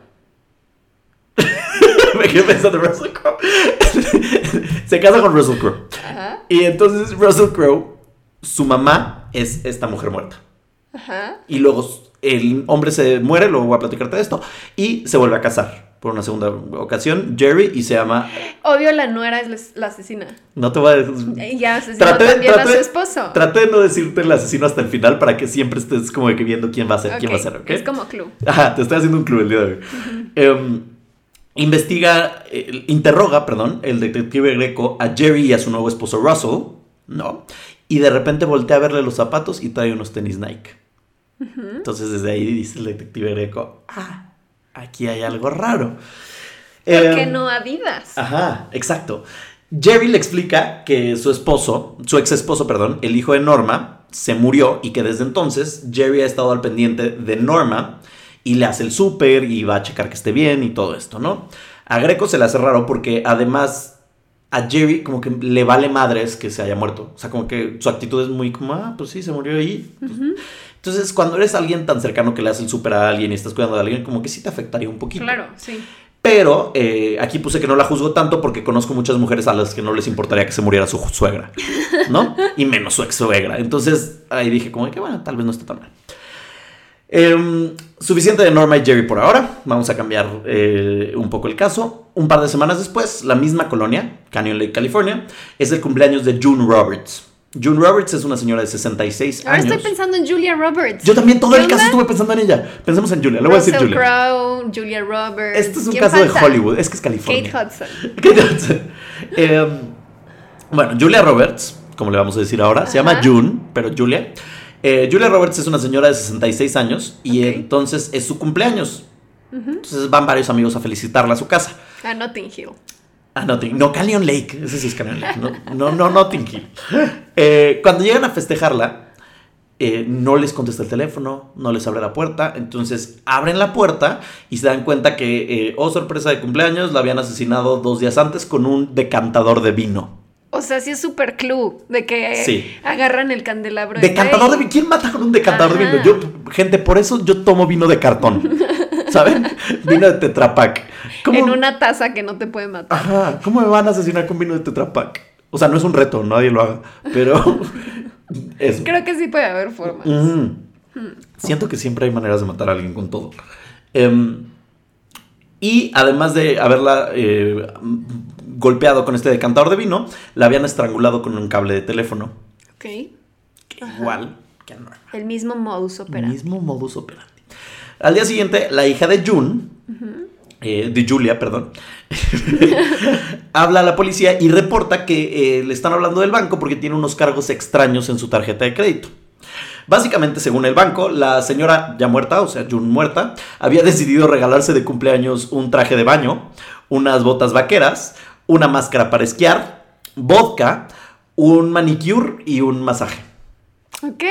me quedé pensando Russell Crowe. se casa con Russell Crowe. Ajá. Y entonces Russell Crowe, su mamá es esta mujer muerta. Ajá. Y luego el hombre se muere, luego voy a platicarte de esto, y se vuelve a casar por una segunda ocasión, Jerry, y se llama... Obvio, la nuera es la- asesina. No te voy a... Y ya asesinó Traté, también traté- a su esposo. traté de no decirte el asesino hasta el final para que siempre estés como que viendo quién va a ser, quién va a ser, ¿ok? Es como club. Ajá, te estoy haciendo un club el día de hoy. Em, investiga, eh, interroga, perdón, el detective Greco a Jerry y a su nuevo esposo Russell, ¿no? Y de repente voltea a verle los zapatos y trae unos tenis Nike. Entonces desde ahí dice el detective Greco, ah, aquí hay algo raro. ¿Por qué Em, no Adidas? Ajá, exacto. Jerry le explica que su esposo, su ex esposo, perdón, el hijo de Norma, se murió y que desde entonces Jerry ha estado al pendiente de Norma y le hace el súper y va a checar que esté bien y todo esto, ¿no? A Greco se le hace raro porque además a Jerry como que le vale madres que se haya muerto. O sea, como que su actitud es muy como, ah, pues sí, se murió ahí. Entonces, cuando eres alguien tan cercano que le hace el súper a alguien y estás cuidando de alguien, como que sí te afectaría un poquito. Claro, sí. Pero eh, aquí puse que no la juzgo tanto porque conozco muchas mujeres a las que no les importaría que se muriera su suegra, ¿no? Y menos su ex suegra. Entonces ahí dije como que bueno, tal vez no está tan mal. Em, suficiente de Norma y Jerry por ahora. Vamos a cambiar eh, un poco el caso. Un par de semanas después, la misma colonia, Canyon Lake, California, es el cumpleaños de June Roberts. June Roberts es una señora de 66 Ahora años. estoy pensando en Julia Roberts. Yo también todo ¿Qué el caso estuve pensando en ella. Pensemos en Julia. Le voy a decir Julia. Crowe, Julia Roberts. Este es un ¿Quién caso falta? de Hollywood. Es que es California. Kate Hudson. ¿Qué tal? Eh, bueno, Julia Roberts, como le vamos a decir ahora, se llama. June, pero Julia. Eh, Julia Roberts es una señora de 66 años y entonces es su cumpleaños. Entonces van varios amigos a felicitarla a su casa. A Notting Hill. Ah, Notting, no, Canyon Lake. Ese sí es Canyon Lake. No, no, no Notting Hill. Eh, cuando llegan a festejarla, eh, no les contesta el teléfono, no les abre la puerta. Entonces abren la puerta y se dan cuenta que, eh, oh sorpresa de cumpleaños, la habían asesinado dos días antes con un decantador de vino. O sea, sí es super club de que Sí. agarran el candelabro. Decantador de vino. ¿Quién mata con un decantador de vino? Yo, gente, por eso yo tomo vino de cartón. ¿Saben? Vino de Tetrapac. ¿Cómo- En una taza que no te puede matar. Ajá, ¿cómo me van a asesinar con vino de Tetra Pak? O sea, no es un reto, nadie lo haga, pero eso. Creo que sí puede haber formas. Mm. Siento que siempre hay maneras de matar a alguien con todo. Em, y además de haberla eh, golpeado con este decantador de vino, la habían estrangulado con un cable de teléfono. Ok. Igual que. El mismo modus operandi. Mismo modus operandi. Al día siguiente, la hija de June, eh, de Julia, perdón, habla a la policía y reporta que eh, le están hablando del banco porque tiene unos cargos extraños en su tarjeta de crédito. Básicamente, según el banco, la señora ya muerta, o sea, June muerta, había decidido regalarse de cumpleaños un traje de baño, unas botas vaqueras, una máscara para esquiar, vodka, un manicure y un masaje. Ok.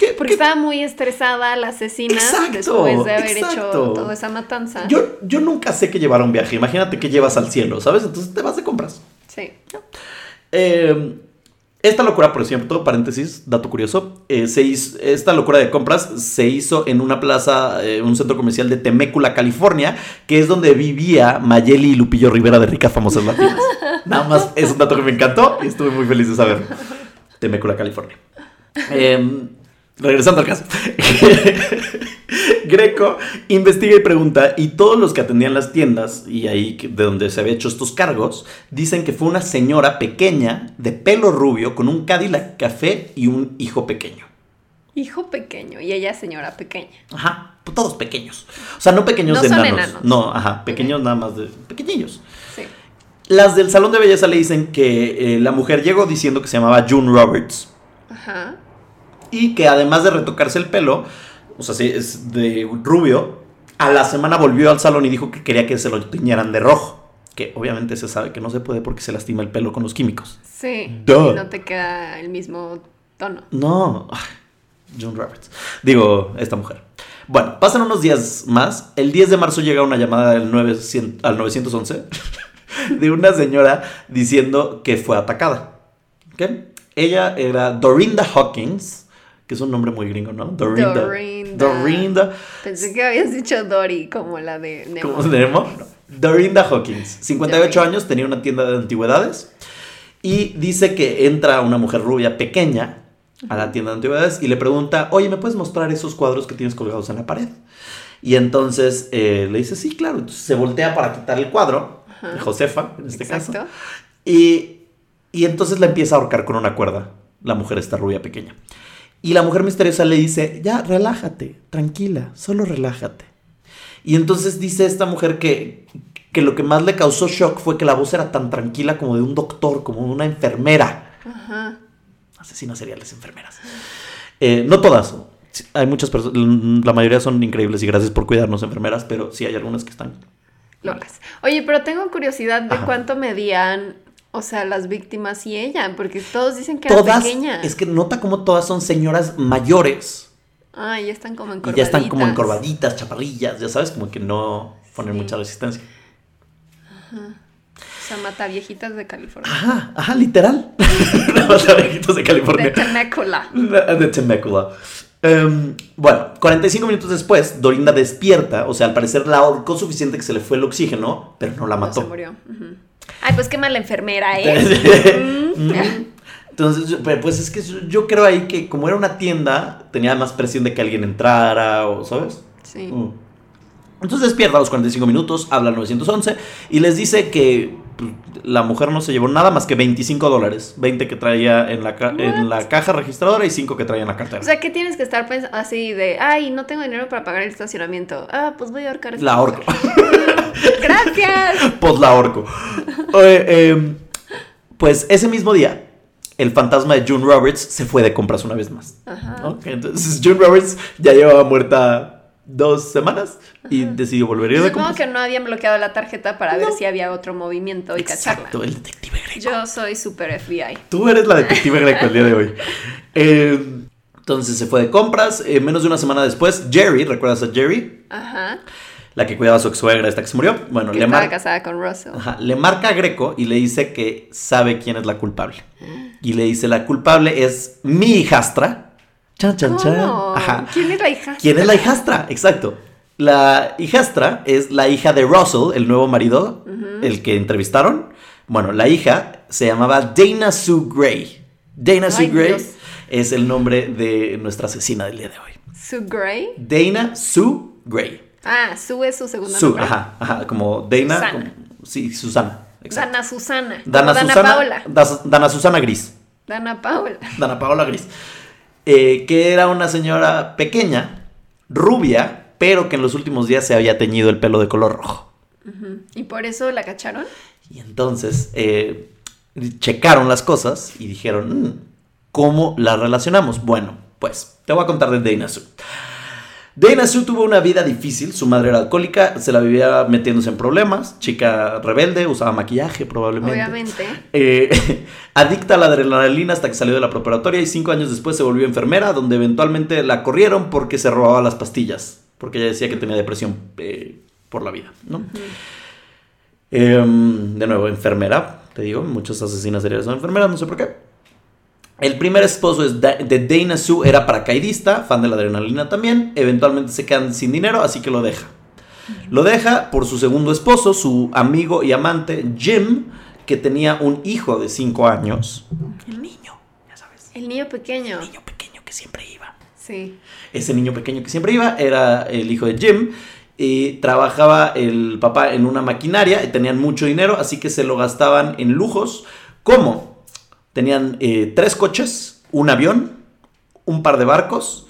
¿Qué- Porque qué- estaba muy estresada la asesina Exacto, después de haber exacto. hecho toda esa matanza. Yo, yo nunca sé qué llevar a un viaje. Imagínate que llevas al cielo, ¿sabes? Entonces te vas de compras. Sí. Eh, esta locura, por cierto, paréntesis, dato curioso, eh, se hizo- esta locura de compras se hizo en una plaza, eh, un centro comercial de Temécula, California, que es donde vivía Mayeli y Lupillo Rivera de Ricas Famosas Latinas. Nada más es un dato que me encantó y estuve muy feliz de saberlo. Temécula, California. Em, regresando al caso. Greco investiga y pregunta y todos los que atendían las tiendas y ahí de donde se había hecho estos cargos dicen que fue una señora pequeña de pelo rubio con un Cadillac café y un hijo pequeño. Hijo pequeño y ella señora pequeña. Ajá, pues todos pequeños. O sea, no pequeños No de son enanos. enanos. No, ajá, pequeños nada más de pequeñillos. Sí. Las del salón de belleza le dicen que eh, la mujer llegó diciendo que se llamaba June Roberts. Ajá. Y que además de retocarse el pelo, o sea, sí, es de rubio, a la semana volvió al salón y dijo que quería que se lo tiñeran de rojo. que obviamente se sabe que no se puede porque se lastima el pelo con los químicos. Sí. Duh. Y no te queda el mismo tono. No, John Roberts. Digo, esta mujer. Bueno, pasan unos días más. El 10 de marzo llega una llamada del 900 al 911 de una señora diciendo que fue atacada. ¿Ok? Ella era Dorinda Hawkins, que es un nombre muy gringo, ¿no? Dorinda. Dorinda. Dorinda. Pensé que habías dicho Dory, como la de Nemo. ¿Cómo se llama? Dorinda Hawkins, 58 Dory. años, tenía una tienda de antigüedades y dice que entra una mujer rubia pequeña a la tienda de antigüedades y le pregunta, oye, ¿me puedes mostrar esos cuadros que tienes colgados en la pared? Y entonces eh, le dice, sí, claro. Entonces se voltea para quitar el cuadro, Ajá. Josefa en este Exacto. caso, y, y entonces la empieza a ahorcar con una cuerda, la mujer esta rubia pequeña. Y la mujer misteriosa le dice, ya, relájate, tranquila, solo relájate. Y entonces dice esta mujer que, que lo que más le causó shock fue que la voz era tan tranquila como de un doctor, como de una enfermera. Ajá. Asesinas seriales, enfermeras. Eh, no todas. Hay muchas personas, la mayoría son increíbles y gracias por cuidarnos, enfermeras, pero sí hay algunas que están. Locas. Oye, pero tengo curiosidad de Ajá. cuánto medían, o sea, las víctimas y ella, porque todos dicen que era Todas, pequeña. es que nota como todas son señoras mayores Ah, ya están como y encorvaditas. ya están como encorvaditas, chaparrillas, ya sabes, como que no ponen Sí. mucha resistencia. O sea, mata viejitas de California. Ajá, ajá, literal. Los abejitos de De California. Temecula. De Temecula. Em, bueno, 45 minutos después, Dorinda despierta, o sea, al parecer la ahorcó suficiente que se le fue el oxígeno, pero no la No, mató. se murió. Ujú. Ay, pues qué mala enfermera, ¿eh? Entonces, pues es que yo- yo creo ahí que como era una tienda, tenía más presión de que alguien entrara, o ¿sabes? Sí. Mm. Entonces despierta a los 45 minutos, habla al 911 y les dice que pues, la mujer no se llevó nada más que 25 dólares. 20 que traía en la, ca- en la caja registradora y 5 que traía en la cartera. O sea, ¿qué tienes que estar pensando así de, ay, no tengo dinero para pagar el estacionamiento? Ah, pues voy a ahorcar a esta la ahorco. Gracias. pues la ahorco. Oye, em, pues ese mismo día, el fantasma de June Roberts se fue de compras una vez más. Ajá. Entonces June Roberts ya llevaba muerta dos semanas y decidió volver de Supongo compras. que no habían bloqueado la tarjeta para ver si había otro movimiento y Exacto, cacharla. el detective Greco. Yo soy super FBI. Tú eres la detective Greco el día de hoy. Eh, entonces se fue de compras. eh, menos de una semana después, Jerry, ¿recuerdas a Jerry? Ajá. La que cuidaba a su ex suegra, esta que se murió. Bueno, Que le, estaba mar- casada con Russell. Ajá, le marca a Greco y le dice que sabe quién es la culpable. Y le dice, la culpable es mi hijastra. Chan, chan, chan. Ajá. ¿Quién es la hija? ¿Quién es la hijastra? Exacto. La hijastra es la hija de Russell, el nuevo marido, el que entrevistaron. Bueno, la hija se llamaba Dana Sue Gray. Dana Sue Ay, Gray Dios. es el nombre de nuestra asesina del día de hoy. Sue Gray. Dana Sue Gray. Ah, Sue es su segunda Sue, nombre. ajá, ajá, como Dana. Susana. como- sí, Susana. Exacto. Dana Susana. Dana, Susana. Paola. Das- Dana Susana Gris. Dana Paola. Dana Paola Gris. Eh, que era una señora pequeña, rubia, pero que en los últimos días se había teñido el pelo de color rojo. ¿Y por eso la cacharon? Y entonces eh, checaron las cosas y dijeron, "Mm, ¿cómo la relacionamos? Bueno, pues te voy a contar de Dana Dana Sue tuvo una vida difícil, su madre era alcohólica, se la vivía metiéndose en problemas, chica rebelde, usaba maquillaje probablemente. Obviamente. Eh, adicta a la adrenalina hasta que salió de la preparatoria y cinco años después se volvió enfermera, donde eventualmente la corrieron porque se robaba las pastillas, porque ella decía que tenía depresión eh, por la vida, ¿no? Em, de nuevo, enfermera, te digo, muchos asesinas seriales son enfermeras, no sé por qué. El primer esposo es Da- de Dana Sue era paracaidista, fan de la adrenalina también. Eventualmente se quedan sin dinero, así que lo deja. Lo deja por su segundo esposo, su amigo y amante Jim, que tenía un hijo de 5 años. El niño, ya sabes. El niño pequeño. El niño pequeño que siempre iba. Sí. Ese niño pequeño que siempre iba era el hijo de Jim. Y trabajaba el papá en una maquinaria y tenían mucho dinero, así que se lo gastaban en lujos. ¿Cómo? Tenían eh, tres coches, un avión, un par de barcos,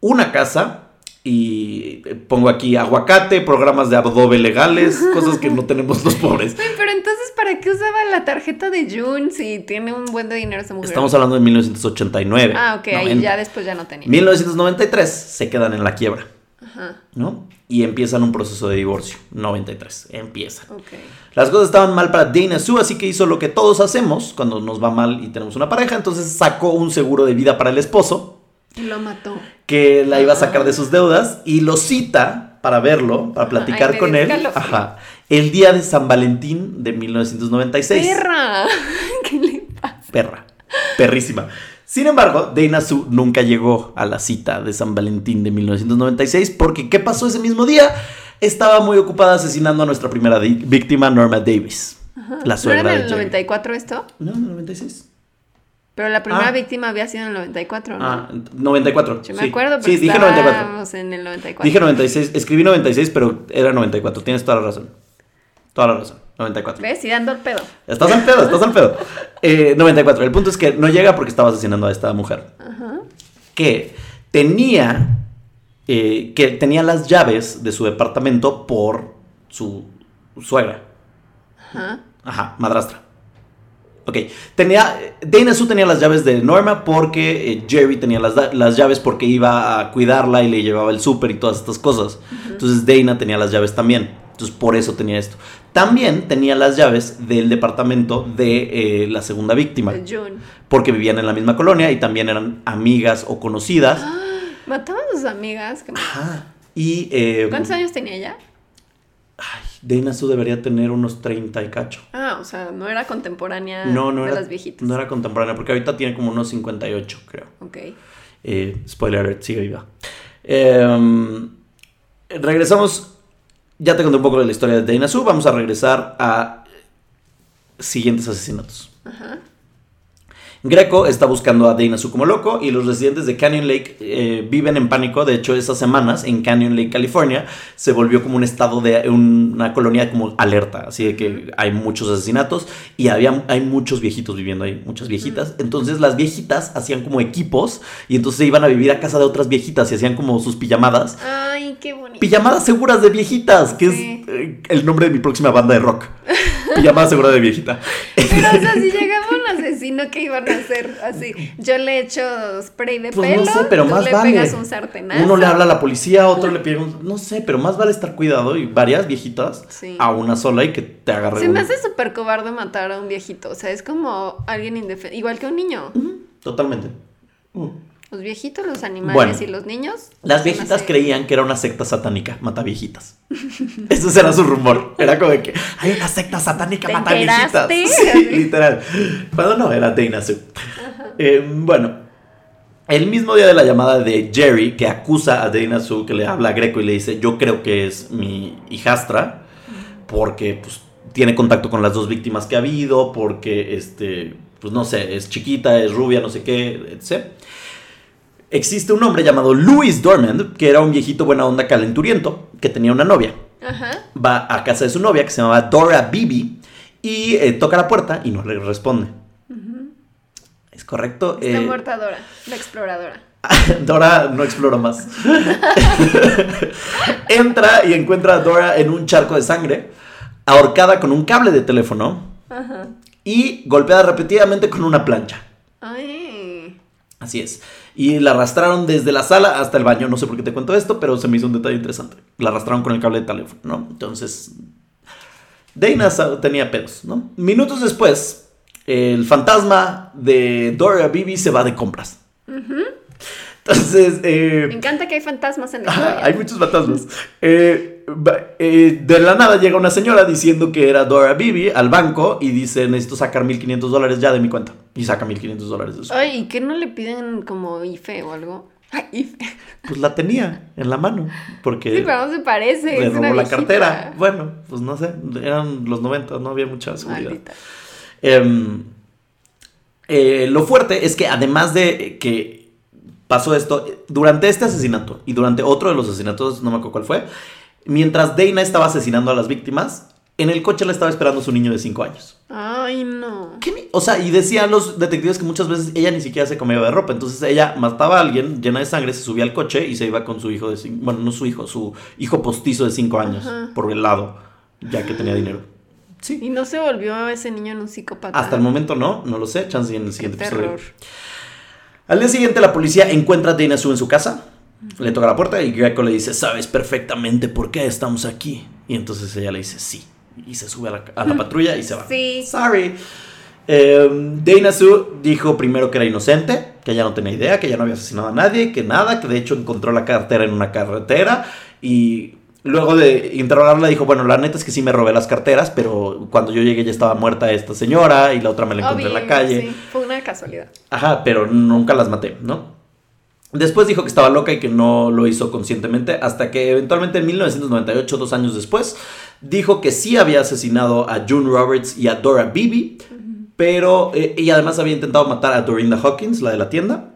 una casa y eh, pongo aquí aguacate, programas de adobe legales, cosas que no tenemos los pobres. Pero entonces, ¿para qué usaba la tarjeta de June si tiene un buen de dinero esa mujer? Estamos hablando de 1989. Ah, ok, ahí 90. ya después ya no tenía. 1993 se quedan en la quiebra. Ajá. ¿no? Y empiezan un proceso de divorcio, 93, empiezan. Las cosas estaban mal para Dana Sue, así que hizo lo que todos hacemos cuando nos va mal y tenemos una pareja, entonces sacó un seguro de vida para el esposo, Y lo mató. que la iba a sacar de sus deudas, y lo cita para verlo, para platicar ay, con él, ajá, el día de San Valentín de 1996. ¡Perra! ¿Qué le pasa? Perra. Perrísima. Sin embargo, Dana Sue nunca llegó a la cita de San Valentín de 1996 porque ¿qué pasó ese mismo día? Estaba muy ocupada asesinando a nuestra primera víctima, Norma Davis, la ¿No suegra era en el Jerry. 94 esto? No, en el 96. Pero la primera Ah. víctima había sido en el 94, ¿no? Ah, 94. Yo me sí. acuerdo, pero Sí, dije 94. estábamos en el 94. Dije 96, escribí 96, pero era 94. Tienes toda la razón. Toda la razón. 94. ¿Ves? Y dando el pedo. Estás al pedo, estás al pedo. Eh, 94. El punto es que no llega porque estaba asesinando a esta mujer. Que tenía. eh, que tenía las llaves de su departamento por su suegra. Ajá. Ajá, madrastra. Ok, tenía, Dana Sue tenía las llaves de Norma porque eh, Jerry tenía las, las llaves porque iba a cuidarla y le llevaba el súper y todas estas cosas. Entonces Dana tenía las llaves también. Entonces por eso tenía esto. También tenía las llaves del departamento de eh, la segunda víctima. De June. Porque vivían en la misma colonia y también eran amigas o conocidas. Mataban a sus amigas. Ajá. Y eh, ¿Cuántos años tenía ella? ay, Dana Sue debería tener unos 30 y cacho. Ah, o sea, no era contemporánea No, no de era, las viejitas. no era contemporánea, porque ahorita tiene como unos 58, creo. Ok. Eh, spoiler alert, sigue viva. Eh, regresamos. Ya te conté un poco de la historia de Dana Sue. Vamos a regresar a siguientes asesinatos. Ajá. Greco está buscando a Dana como loco y los residentes de Canyon Lake eh, viven en pánico. De hecho, esas semanas en Canyon Lake, California, se volvió como un estado de una colonia como alerta. Así de que hay muchos asesinatos y había, hay muchos viejitos viviendo ahí, muchas viejitas. Entonces las viejitas hacían como equipos y entonces se iban a vivir a casa de otras viejitas y hacían como sus pijamadas. Ay, qué bonito. Pijamadas seguras de viejitas, que Sí. es eh, el nombre de mi próxima banda de rock. Pijamada segura de viejita. Pero, o sea, si llegaba un asesino, ¿qué iban a hacer? Así, yo le echo spray de Pues pelo, no sé, pero tú más le vale. pegas un sartenazo. Uno le habla a la policía, otro le pide un... No sé, pero más vale estar cuidado y varias viejitas Sí. a una sola y que te agarre Se me un- hace súper cobarde matar a un viejito. O sea, es como alguien indefenso. Igual que un niño. Totalmente. Mm. Los viejitos, los animales Bueno. y los niños. Las se me viejitas creían que era una secta satánica, mata viejitas. Ese era su rumor. Era como de que hay una secta satánica, ¿Te mata viejitas. Sí, literal. Cuando no, era Dana Sue. Eh, bueno, el mismo día de la llamada de Jerry, que acusa a Dana Sue, que le habla a Greco y le dice, yo creo que es mi hijastra, porque pues tiene contacto con las dos víctimas que ha habido, porque este, pues no sé, es chiquita, es rubia, no sé qué, etc. Existe un hombre llamado Louis Dormand, que era un viejito buena onda calenturiento, que tenía una novia. Ajá. Va a casa de su novia, que se llamaba Dora Bibi, y eh, toca la puerta y no le responde. ¿Es correcto? Está Eh, muerta Dora, la exploradora. Dora no exploró más. Entra y encuentra a Dora en un charco de sangre, ahorcada con un cable de teléfono Ajá. y golpeada repetidamente con una plancha. Ay. Así es. Y la arrastraron desde la sala hasta el baño. No sé por qué te cuento esto, pero se me hizo un detalle interesante. La arrastraron con el cable de teléfono, ¿no? Entonces, Dana tenía pedos, ¿no? Minutos después, el fantasma de Dora Bibi se va de compras. Entonces, eh, Me encanta que hay fantasmas en la historia. hay muchos fantasmas. Eh, eh, de la nada llega una señora diciendo que era Dora Bibi al banco y dice, necesito sacar 1.500 dólares ya de mi cuenta. Y saca 1.500 dólares de su Ay, ¿y qué no le piden como IFE o algo? Ay, IFE. Pues la tenía en la mano, porque Sí, pero no se parece. le robó la viejita. cartera. Bueno, pues no sé, eran los 90, no había mucha seguridad. Em, eh, lo fuerte es que además de que pasó esto, durante este asesinato y durante otro de los asesinatos, no me acuerdo cuál fue, mientras Dana estaba asesinando a las víctimas, en el coche le estaba esperando su niño de 5 años. Ay, no. ¿Qué ni- O sea, y decían los detectives que muchas veces ella ni siquiera se comía de ropa. Entonces ella mataba a alguien llena de sangre, se subía al coche y se iba con su hijo de cinco, bueno, no su hijo, su hijo postizo de 5 años Ajá. por el lado, ya que tenía dinero. Sí. Y no se volvió ese niño en un psicópata. Hasta el momento no, no lo sé, chance en el Qué siguiente terror. episodio. Al día siguiente la policía encuentra a Dana Sue en su casa, Le toca la puerta y Greco le dice, sabes perfectamente por qué estamos aquí. Y entonces ella le dice, sí. Y se sube a la, a la patrulla y se va. Sí. Sorry. Eh, Dana Sue dijo primero que era inocente, que ella no tenía idea, que ella no había asesinado a nadie, que nada, que de hecho encontró la cartera en una carretera y luego de interrogarla dijo, bueno, la neta es que sí me robé las carteras, pero cuando yo llegué ya estaba muerta esta señora y la otra me la encontré en la calle. sí, Fue una casualidad. Ajá, pero nunca las maté, ¿no? Después dijo que estaba loca y que no lo hizo conscientemente, hasta que eventualmente en 1998, dos años después, dijo que sí había asesinado a June Roberts y a Dora Beebe, pero, eh, y además había intentado matar a Dorinda Hawkins, la de la tienda,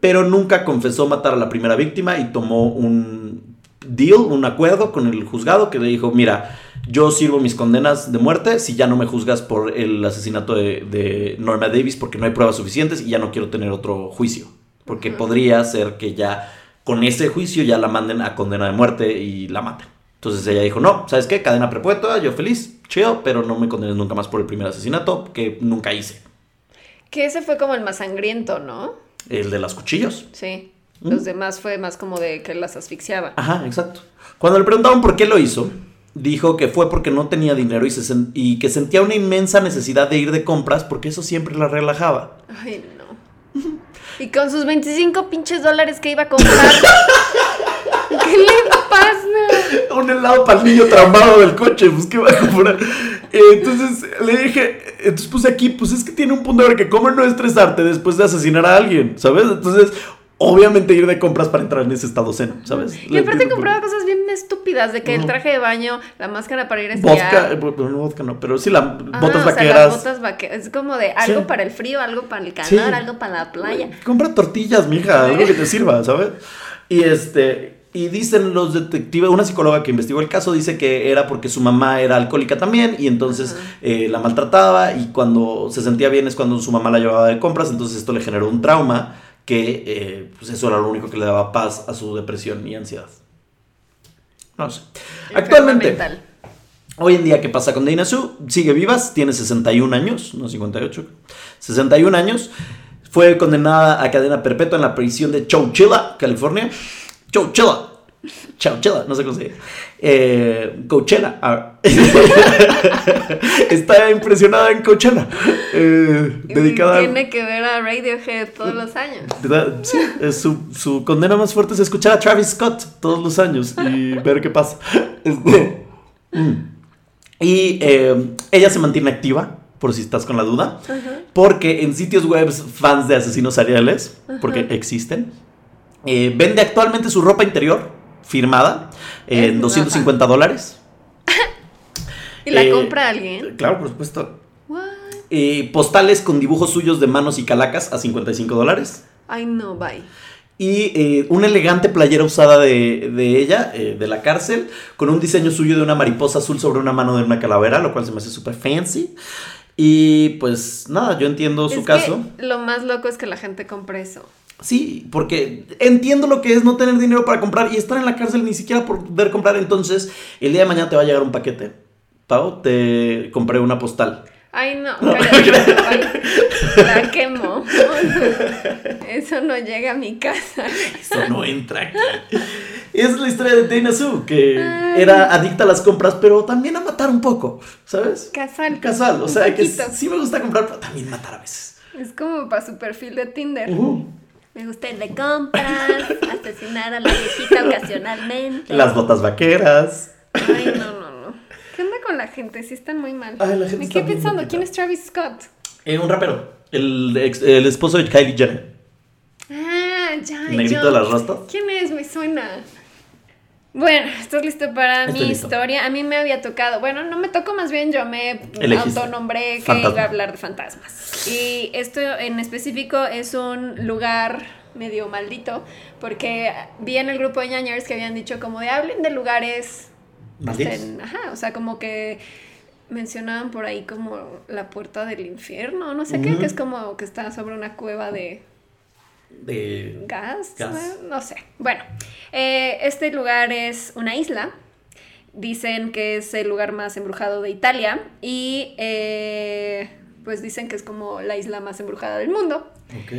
pero nunca confesó matar a la primera víctima y tomó un deal, un acuerdo con el juzgado que le dijo, mira, yo sirvo mis condenas de muerte si ya no me juzgas por el asesinato de, de Norma Davis porque no hay pruebas suficientes y ya no quiero tener otro juicio. Porque podría ser que ya con ese juicio ya la manden a condena de muerte y la maten. Entonces ella dijo, no, ¿sabes qué? Cadena perpetua, yo feliz, chido, pero no me condenes nunca más por el primer asesinato que nunca hice. Que ese fue como el más sangriento, ¿no? El de los cuchillos. Sí. Mm. Los demás fue más como de que las asfixiaba. Ajá, exacto. Cuando le preguntaban por qué lo hizo, dijo que fue porque no tenía dinero y, se sen- y que sentía una inmensa necesidad de ir de compras porque eso siempre la relajaba. Ay, no. Y con sus 25 pinches dólares que iba a comprar. ¿Qué le pasa? Un helado para el niño traumado del coche, pues qué va a comprar. Eh, Entonces le dije, entonces puse aquí, pues es que tiene un punto de que cómo no estresarte después de asesinar a alguien, ¿sabes? Entonces, obviamente ir de compras para entrar en ese estado zen, ¿sabes? Y aparte compraba cosas bien estúpidas, de que el traje de baño, la máscara para ir a Vodka, eh, esquiar. no vodka no, pero sí la Ajá, botas o sea, vaqueras. las botas vaqueras. Es como de algo Sí. para el frío, algo para el calor, Sí. algo para la playa. Compra tortillas, mija, algo que te sirva, ¿sabes? Y este. Y dicen los detectives, una psicóloga que investigó el caso dice que era porque su mamá era alcohólica también y entonces eh, la maltrataba y cuando se sentía bien es cuando su mamá la llevaba de compras, entonces esto le generó un trauma que eh, pues eso era lo único que le daba paz a su depresión y ansiedad. No sé. Actualmente. Hoy en día, ¿qué pasa con Dana Sue? Sigue vivas, tiene 61 años, no 58, 61 años. Fue condenada a cadena perpetua en la prisión de Chowchilla, California. Chowchilla. Chowchilla, no sé cómo se dice. Eh, Coachella. ah. Está impresionada en Coachella. Eh, dedicada Tiene que ver a Radiohead todos los años. ¿Verdad? Sí, es su, su condena más fuerte es escuchar a Travis Scott todos los años y ver qué pasa. Este, mm. y eh, ella se mantiene activa, por si estás con la duda, porque en sitios web fans de asesinos seriales, porque existen, eh, vende actualmente su ropa interior firmada Es en guapa. 250 dólares. ¿Y la Eh, compra alguien? Claro, por supuesto. Eh, postales con dibujos suyos de manos y calacas a 55 dólares. Ay, no, bye. Y eh, una elegante playera usada de, de ella, eh, de la cárcel, con un diseño suyo de una mariposa azul sobre una mano de una calavera, lo cual se me hace súper fancy. Y pues nada, yo entiendo su caso. lo más loco es que la gente compre eso. Sí, porque entiendo lo que es no tener dinero para comprar y estar en la cárcel ni siquiera por poder comprar. Entonces, el día de mañana te va a llegar un paquete. Pau, te compré una postal. Ay, no. Ay, la quemo. Eso no llega a mi casa. Eso no entra aquí. Es la historia de Dana Sue, que Ay. era adicta a las compras, pero también a matar un poco, ¿sabes? Casual. Casual, o sea, que sí me gusta comprar, pero también matar a veces. Es como para su perfil de Tinder. Uh, Me gusta ir de compras, asesinar a la viejita ocasionalmente. las botas vaqueras. Ay, no, no, no. ¿Qué onda con la gente? Sí están muy mal. Ay, la gente Me quedé pensando. ¿quién es Travis Scott? Eh, un rapero, el, ex- el esposo de Kylie Jenner. Ah, ya, negrito yo- de las rastas. ¿Quién es? Me suena. Bueno, ¿estás listo para Estoy mi listo. historia? A mí me había tocado, bueno, no me tocó más bien, yo me Elegiste. autonombré que Fantasma. iba a hablar de fantasmas. Y esto en específico es un lugar medio maldito, porque vi en el grupo de ñañers que habían dicho como de hablen de lugares Malditos. en- ajá, o sea, como que mencionaban por ahí como la puerta del infierno, no sé qué, que es como que está sobre una cueva de De... gas, Gas. ¿no? no sé. Bueno, eh, este lugar es una isla. Dicen que es el lugar más embrujado de Italia y eh, pues dicen que es como la isla más embrujada del mundo. Ok.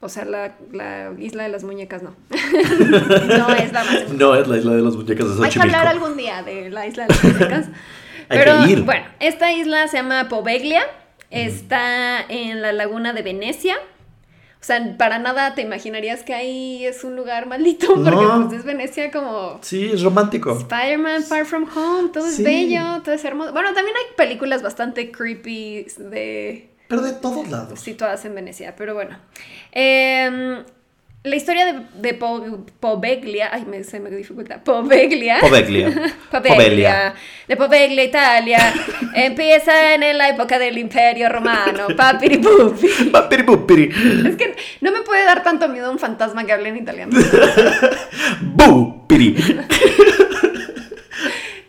O sea, la, la isla de las muñecas no. no es la más No, es la isla de las muñecas de Hay que hablar algún día de la isla de las muñecas. Hay Pero que ir. bueno, esta isla se llama Poveglia. Está en la laguna de Venecia. O sea, para nada te imaginarías que ahí es un lugar maldito, porque No. pues es Venecia como Sí, es romántico. Spider-Man Far From Home, todo Sí. es bello, todo es hermoso. Bueno, también hay películas bastante creepy de Pero de todos lados. situadas en Venecia, pero bueno. Em, la historia de, de Po- Poveglia, ay, me, se me dificulta, Poveglia. Poveglia. Poveglia, de Poveglia, Italia, empieza en la época del Imperio Romano, papiripupi. Papiripupiri. Es que no me puede dar tanto miedo un fantasma que hable en italiano. Bupiri.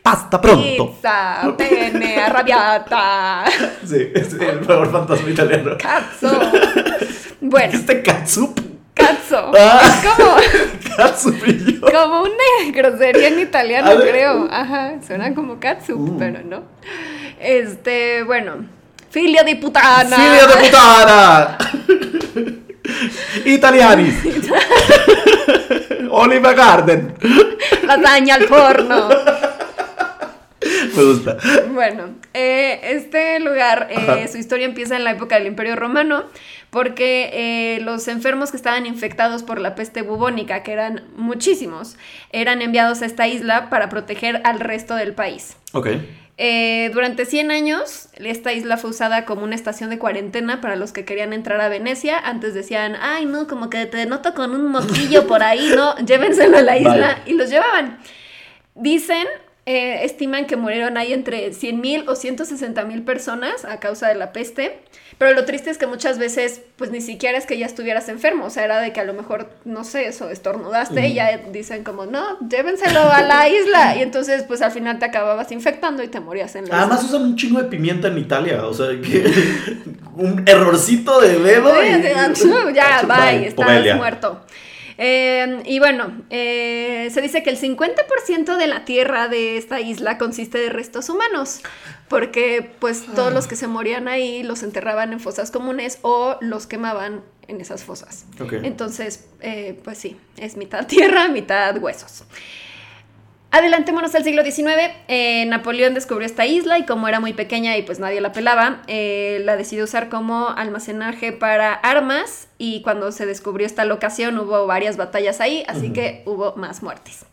Hasta pronto. Pizza, pene, arrabbiata, Sí, es el mejor fantasma italiano. cazzo. Bueno, Este catsup. Cazzo. Ah. Es como... Como una grosería en italiano, ver. creo. Ajá, suena como katsup, Uh. pero no. Este, bueno. Filia di putana. Figlio de puttana. Italianis. Oliver Garden. Lasagna al forno. Me gusta. Bueno, eh, este lugar, eh, su historia empieza en la época del Imperio Romano, porque eh, los enfermos que estaban infectados por la peste bubónica, que eran muchísimos, eran enviados a esta isla para proteger al resto del país. Ok. Durante 100 años, esta isla fue usada como una estación de cuarentena para los que querían entrar a Venecia. Antes decían, ay, no, como que te noto con un moquillo por ahí, no, llévenselo a la isla. Vale. Y los llevaban. Dicen, eh, estiman que murieron ahí entre 100 mil o 160 mil personas a causa de la peste. Pero lo triste es que muchas veces, pues ni siquiera es que ya estuvieras enfermo. O sea, era de que a lo mejor, no sé, eso, estornudaste y ya dicen como, no, llévenselo a la isla. Y entonces, pues al final te acababas infectando y te morías en la Además isla. usan un chingo de pimienta en Italia. O sea, que un errorcito de dedo y... ya, bye, estás Pomelia. muerto. Eh, y bueno, eh, se dice que el 50% de la tierra de esta isla consiste de restos humanos, porque pues todos los que se morían ahí los enterraban en fosas comunes o los quemaban en esas fosas. Entonces, eh, pues sí, es mitad tierra, mitad huesos. Adelantémonos al siglo XIX. eh, Napoleón descubrió esta isla y como era muy pequeña y pues nadie la pelaba, eh, la decidió usar como almacenaje para armas y cuando se descubrió esta locación hubo varias batallas ahí, así que hubo más muertes.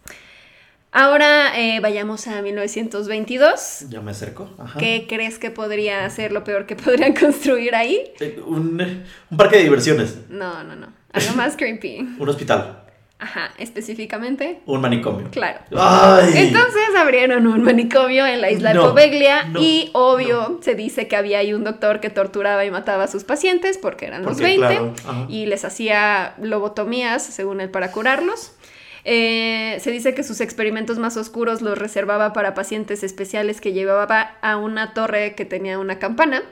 Ahora eh, vayamos a 1922. Ya me acerco. Ajá. ¿Qué crees que podría ser lo peor que podrían construir ahí? Un, un parque de diversiones. No, no, no. Algo más creepy. Un hospital. Ajá, específicamente. Un manicomio. Claro. ¡Ay! Entonces abrieron un manicomio en la isla de Poveglia no, y obvio se dice que había ahí un doctor que torturaba y mataba a sus pacientes porque eran los Porque, 20 claro, ajá. y les hacía lobotomías según él para curarlos. Eh, se dice que sus experimentos más oscuros los reservaba para pacientes especiales que llevaba a una torre que tenía una campana.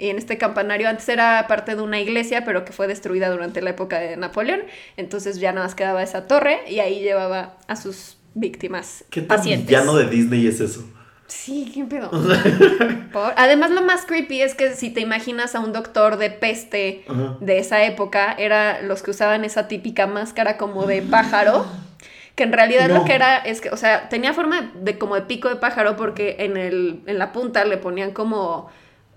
Y en este campanario antes era parte de una iglesia, pero que fue destruida durante la época de Napoleón. Entonces ya nada más quedaba esa torre y ahí llevaba a sus víctimas ¿Qué tan pacientes. villano de Disney es eso? Sí, qué pedo. Por- Además, lo más creepy es que si te imaginas a un doctor de peste de esa época, era los que usaban esa típica máscara como de pájaro. Que en realidad No. lo que era es que, o sea, tenía forma de como de pico de pájaro porque en, el, en la punta le ponían como,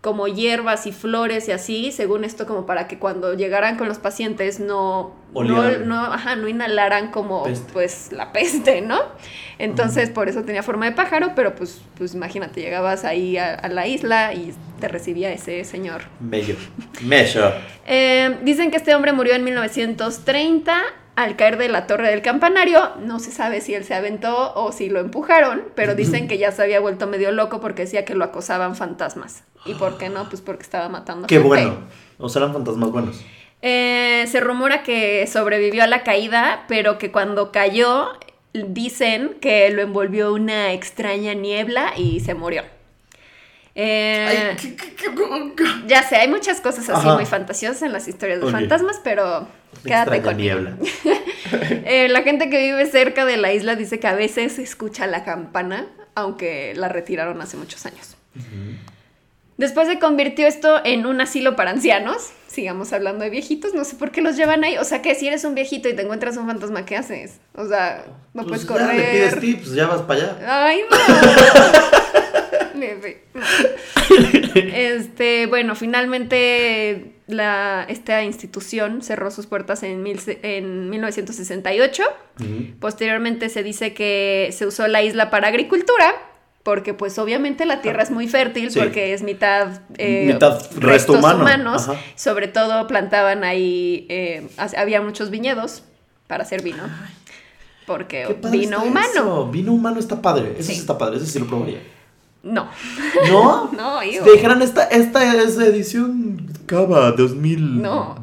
como hierbas y flores y así, según esto, como para que cuando llegaran con los pacientes no, no, no, ajá, no inhalaran como Peste. pues la peste, ¿no? Entonces por eso tenía forma de pájaro, pero pues, pues imagínate, llegabas ahí a, a la isla y te recibía ese señor. Mello. Mello. Eh, dicen que este hombre murió en 1930 al caer de la torre del campanario. No se sabe si él se aventó o si lo empujaron, pero dicen que ya se había vuelto medio loco porque decía que lo acosaban fantasmas. ¿Y por qué no? Pues porque estaba matando Qué gente. bueno. O sea, eran fantasmas buenos. Eh, se rumora que sobrevivió a la caída, pero que cuando cayó dicen que lo envolvió una extraña niebla y se murió. Eh, Ay, qué- qué- qué- ya sé, hay muchas cosas así Ajá. muy fantasiosas en las historias de fantasmas, pero quédate con niebla. Eh, la gente que vive cerca de la isla dice que a veces se escucha la campana, aunque la retiraron hace muchos años. Después se convirtió esto en un asilo para ancianos. Sigamos hablando de viejitos, no sé por qué los llevan ahí. O sea, que si eres un viejito y te encuentras un fantasma, ¿qué haces? O sea, no Pues puedes ya le pides correr. tips, ya vas para allá. Ay, no. Este, bueno, finalmente la, esta institución cerró sus puertas en, mil, en 1968. Ujú. Posteriormente se dice que se usó la isla para agricultura, porque pues obviamente la tierra es muy fértil, Sí. porque es mitad, eh, Mitad resto restos humano. humanos. Ajá. Sobre todo plantaban ahí, eh, ha- había muchos viñedos para hacer vino. Porque vino humano. eso. Vino humano está padre. Eso. Sí. está padre. Eso sí lo probaría. No, ¿No? no, te dijeran, esta, esta es edición Cava 2002 No,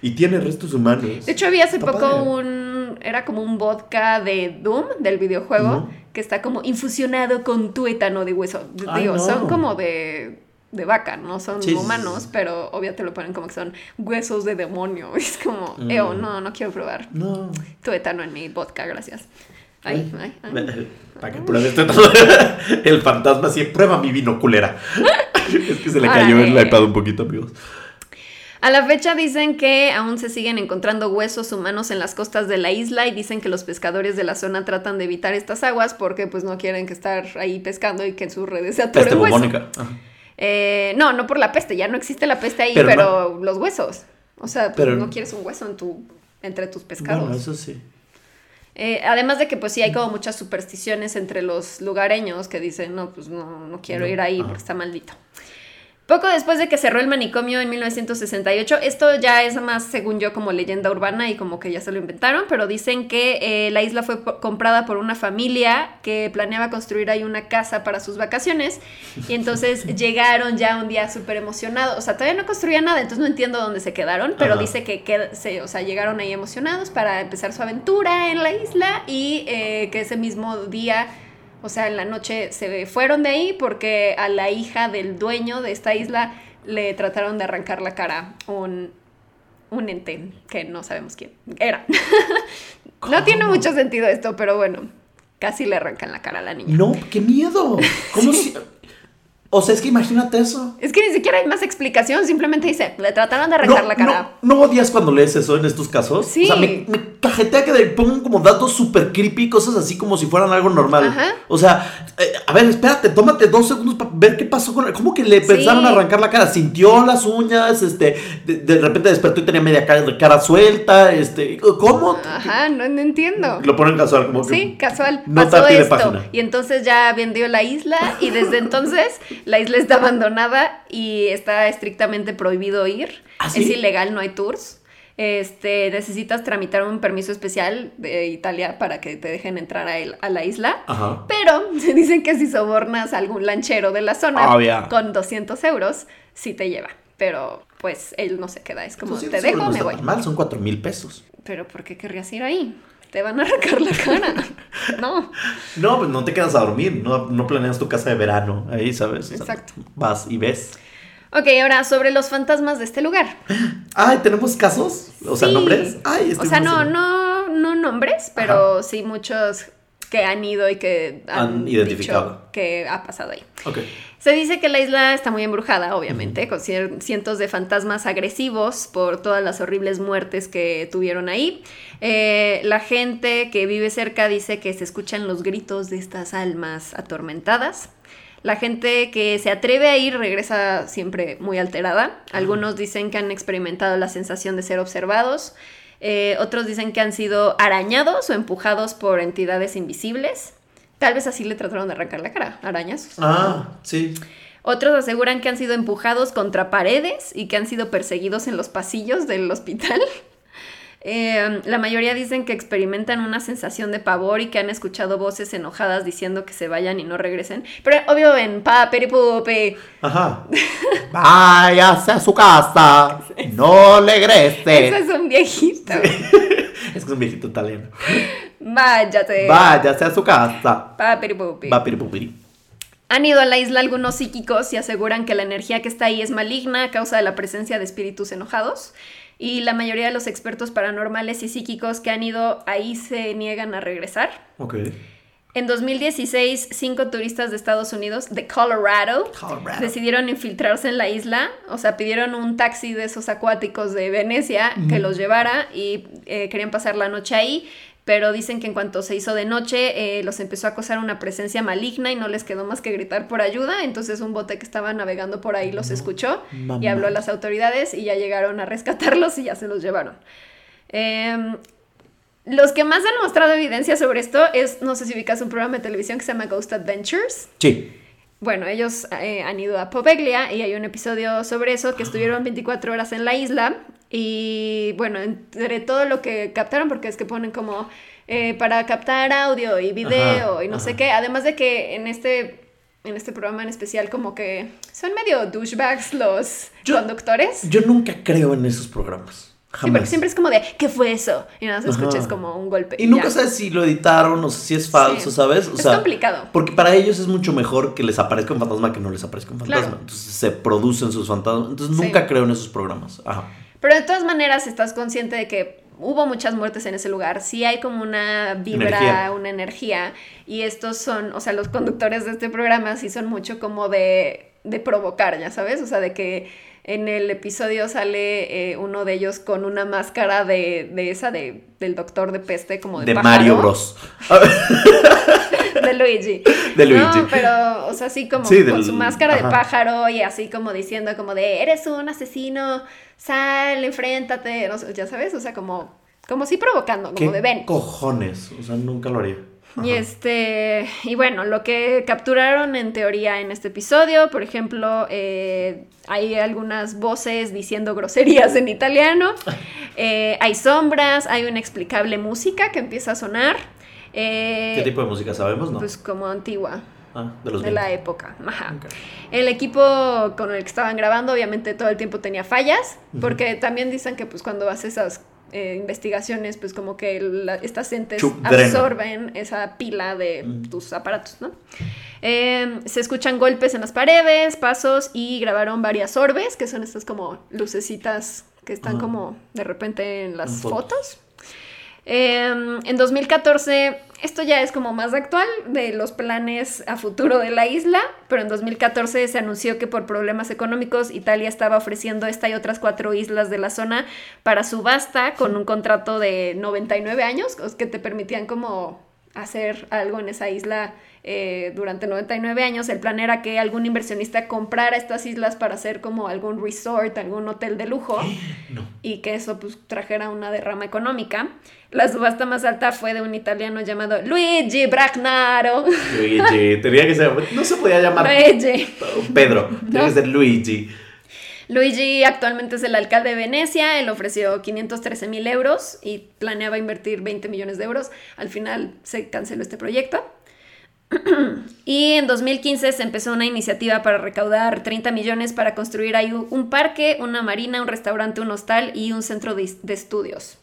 y tiene restos humanos. De hecho, había hace Está poco padre. un. Era como un vodka de Doom, del videojuego, que está como infusionado con tuétano de hueso. Ay, Digo, no. son como de, de vaca, no son Sí, humanos, pero obvio te lo ponen como que son huesos de demonio. Es como, Mm. eo, no, no quiero probar No. tuétano en mi vodka, gracias. Ay, ay, ay. Para que pruebes todo. El fantasma sí, prueba mi vino culera. Es que se le cayó el iPad un poquito, amigos. A la fecha dicen que aún se siguen encontrando huesos humanos en las costas de la isla y dicen que los pescadores de la zona tratan de evitar estas aguas porque pues no quieren que estar ahí pescando y que en sus redes se atore Peste hueso. bubónica. Eh, no, no por la peste, ya no existe la peste ahí, Pero pero, los huesos. O sea, pues, Pero- no quieres un hueso en tu, entre tus pescados. Bueno, eso sí. Eh, además de que pues sí hay como muchas supersticiones entre los lugareños que dicen, no, pues no, no quiero No, ir ahí porque está maldito. Poco después de que cerró el manicomio en 1968, esto ya es más, según yo, como leyenda urbana y como que ya se lo inventaron, pero dicen que eh, la isla fue comprada por una familia que planeaba construir ahí una casa para sus vacaciones y entonces llegaron ya un día súper emocionados, o sea, todavía no construían nada, entonces no entiendo dónde se quedaron, pero Ajá. dice que, se, o sea, llegaron ahí emocionados para empezar su aventura en la isla y eh, que ese mismo día o sea, en la noche se fueron de ahí porque a la hija del dueño de esta isla le trataron de arrancar la cara un, un ente que no sabemos quién era. no tiene mucho sentido esto, pero bueno, casi le arrancan la cara a la niña. No, qué miedo. ¿Cómo si.? O sea, es que imagínate eso. Es que ni siquiera hay más explicación, simplemente dice, le trataron de arrancar no, la cara. No, ¿no odias cuando lees eso en estos casos? Sí. O sea, me, me cajetea que le pongan como datos súper creepy, cosas así como si fueran algo normal. Ajá. O sea, eh, a ver, espérate, tómate dos segundos para ver qué pasó con él. ¿Cómo que le Sí. pensaron arrancar la cara? Sintió las uñas, este, de, de repente despertó y tenía media cara, cara suelta, este, ¿cómo? Ajá, no, no entiendo. Lo ponen casual, como que. Sí, casual. Nota pasó pie de esto. página. Y entonces ya vendió la isla y desde entonces la isla está abandonada y está estrictamente prohibido ir. ¿Ah, sí? Es ilegal, no hay tours. Este, necesitas tramitar un permiso especial de Italia para que te dejen entrar a, el- a la isla. Ajá. Pero dicen que si sobornas a algún lanchero de la zona Obvio. con 200 euros, sí te lleva. Pero pues él no se queda, es como, te 200 dejo, no me voy. mal, son 4 mil pesos. Pero ¿por qué querrías ir ahí? Te van a arrancar la cara. No. No, pues no te quedas a dormir, no, no planeas tu casa de verano ahí, ¿sabes? O sea, Exacto. vas y ves. Ok, ahora sobre los fantasmas de este lugar. Ay, ¿tenemos casos? O sea, Sí. nombres. Ay, O sea, no, no, no nombres, pero sí muchos que han ido y que han, Han identificado. que ha pasado ahí. Se dice que la isla está muy embrujada, obviamente, con cientos de fantasmas agresivos por todas las horribles muertes que tuvieron ahí. Eh, la gente que vive cerca dice que se escuchan los gritos de estas almas atormentadas. La gente que se atreve a ir regresa siempre muy alterada. Algunos dicen que han experimentado la sensación de ser observados. Eh, otros dicen que han sido arañados o empujados por entidades invisibles. Tal vez así le trataron de arrancar la cara, arañazos. Ah, sí. Otros aseguran que han sido empujados contra paredes y que han sido perseguidos en los pasillos del hospital. Eh, la mayoría dicen que experimentan una sensación de pavor y que han escuchado voces enojadas diciendo que se vayan y no regresen. Pero obvio en pa, peripupe. Ajá. Váyase a su casa. No le Ese regrese. es un viejito. Es que es un viejito italiano. Váyate. Váyase a su casa. Pa, peripupe. Va, piripupiri. Han ido a la isla algunos psíquicos y aseguran que la energía que está ahí es maligna a causa de la presencia de espíritus enojados. Y la mayoría de los expertos paranormales y psíquicos que han ido ahí se niegan a regresar. Ok. En 2016, cinco turistas de Estados Unidos, de Colorado, Colorado. decidieron infiltrarse en la isla. O sea, pidieron un taxi de esos acuáticos de Venecia que los llevara y eh, querían pasar la noche ahí. Pero dicen que en cuanto se hizo de noche, eh, los empezó a acosar una presencia maligna y no les quedó más que gritar por ayuda. Entonces un bote que estaba navegando por ahí los escuchó y habló a las autoridades y ya llegaron a rescatarlos y ya se los llevaron. Em, los que más han mostrado evidencia sobre esto es, no sé si ubicas un programa de televisión que se llama Ghost Adventures. Sí. Bueno, ellos eh, han ido a Poveglia y hay un episodio sobre eso que estuvieron 24 horas en la isla y bueno, entre todo lo que captaron, porque es que ponen como eh, para captar audio y video Ajá, y no sé qué, además de que en este, en este programa en especial como que son medio douchebags los Yo- conductores. Yo nunca creo en esos programas. Sí, porque Jamás. siempre es como de, ¿qué fue eso? Y nada más Ajá. escuchas como un golpe. Y nunca ya. sabes si lo editaron o si es falso, Sí. ¿sabes? O Es complicado. Porque para ellos es mucho mejor que les aparezca un fantasma que no les aparezca un fantasma. Claro. Entonces se producen sus fantasmas. Entonces Sí. nunca creo en esos programas. Ajá. Pero de todas maneras estás consciente de que hubo muchas muertes en ese lugar. Sí hay como una vibra, Energía. una energía. Y estos son, o sea, los conductores de este programa sí son mucho como de, de provocar, ya sabes. O sea, de que en el episodio sale eh, uno de ellos con una máscara de, de esa de, del doctor de peste, como de, De pájaro. Mario Bros. De Luigi. De Luigi. No, pero, o sea, así como Sí, con del- su máscara ajá. de pájaro y así como diciendo como de, eres un asesino, sal, enfréntate, no sé, ya sabes, o sea, como, como sí provocando, como ¿Qué de ven. cojones? O sea, nunca lo haría. Y este, y bueno, lo que capturaron en teoría en este episodio, por ejemplo, eh, hay algunas voces diciendo groserías en italiano, eh, hay sombras, hay una inexplicable música que empieza a sonar. eh, ¿Qué tipo de música sabemos? No. Pues como antigua, ah, de los de la 20. época. Ajá. Ok. El equipo con el que estaban grabando, obviamente todo el tiempo tenía fallas, porque también dicen que pues cuando haces esas eh, investigaciones, pues como que la- estas entes Chup, drena. absorben esa pila de Mm. tus aparatos, ¿no? Eh, se escuchan golpes en las paredes, pasos y grabaron varias orbes, que son estas como lucecitas que están Ajá. como de repente en las En fotos. fotos. Eh, en 2014, esto ya es como más actual de los planes a futuro de la isla, pero en 2014 se anunció que por problemas económicos Italia estaba ofreciendo esta y otras cuatro islas de la zona para subasta con un contrato de 99 años, os- que te permitían como hacer algo en esa isla eh, durante 99 años. El plan era que algún inversionista comprara estas islas para hacer como algún resort, algún hotel de lujo No. y que eso pues trajera una derrama económica. La subasta más alta fue de un italiano llamado Luigi Bragnaro. Luigi. Tenía que ser. No se podía llamar Luigi. Pedro. Tenía que ser Luigi. Luigi actualmente es el alcalde de Venecia, él ofreció 513 mil euros y planeaba invertir 20 millones de euros. Al final se canceló este proyecto. Y en 2015 se empezó una iniciativa para recaudar 30 millones para construir ahí un parque, una marina, un restaurante, un hostal y un centro de, de estudios.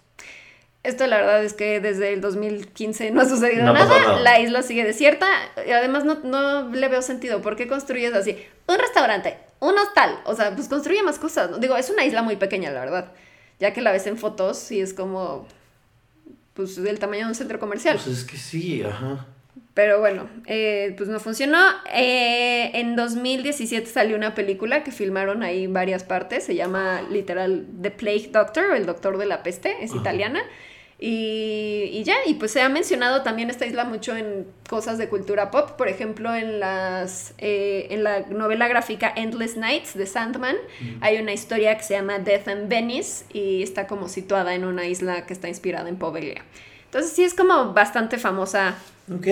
Esto la verdad es que desde el 2015 no ha sucedido No nada. la isla sigue desierta y además no, no le veo sentido. ¿Por qué construyes así? Un restaurante, un hostal, o sea, pues construye más cosas. Digo, es una isla muy pequeña, la verdad. Ya que la ves en fotos y es como, pues del tamaño de un centro comercial. Pues es que sí, ajá. Pero bueno, eh, pues no funcionó. Eh, en 2017 salió una película que filmaron ahí varias partes. Se llama literal The Plague Doctor, el doctor de la peste, es Ajá. italiana. Y, y ya, y pues se ha mencionado también esta isla mucho en cosas de cultura pop. Por ejemplo, en, las, eh, en la novela gráfica Endless Nights de Sandman hay una historia que se llama Death and Venice y está como situada en una isla que está inspirada en Poveglia. Entonces sí es como bastante famosa Ok.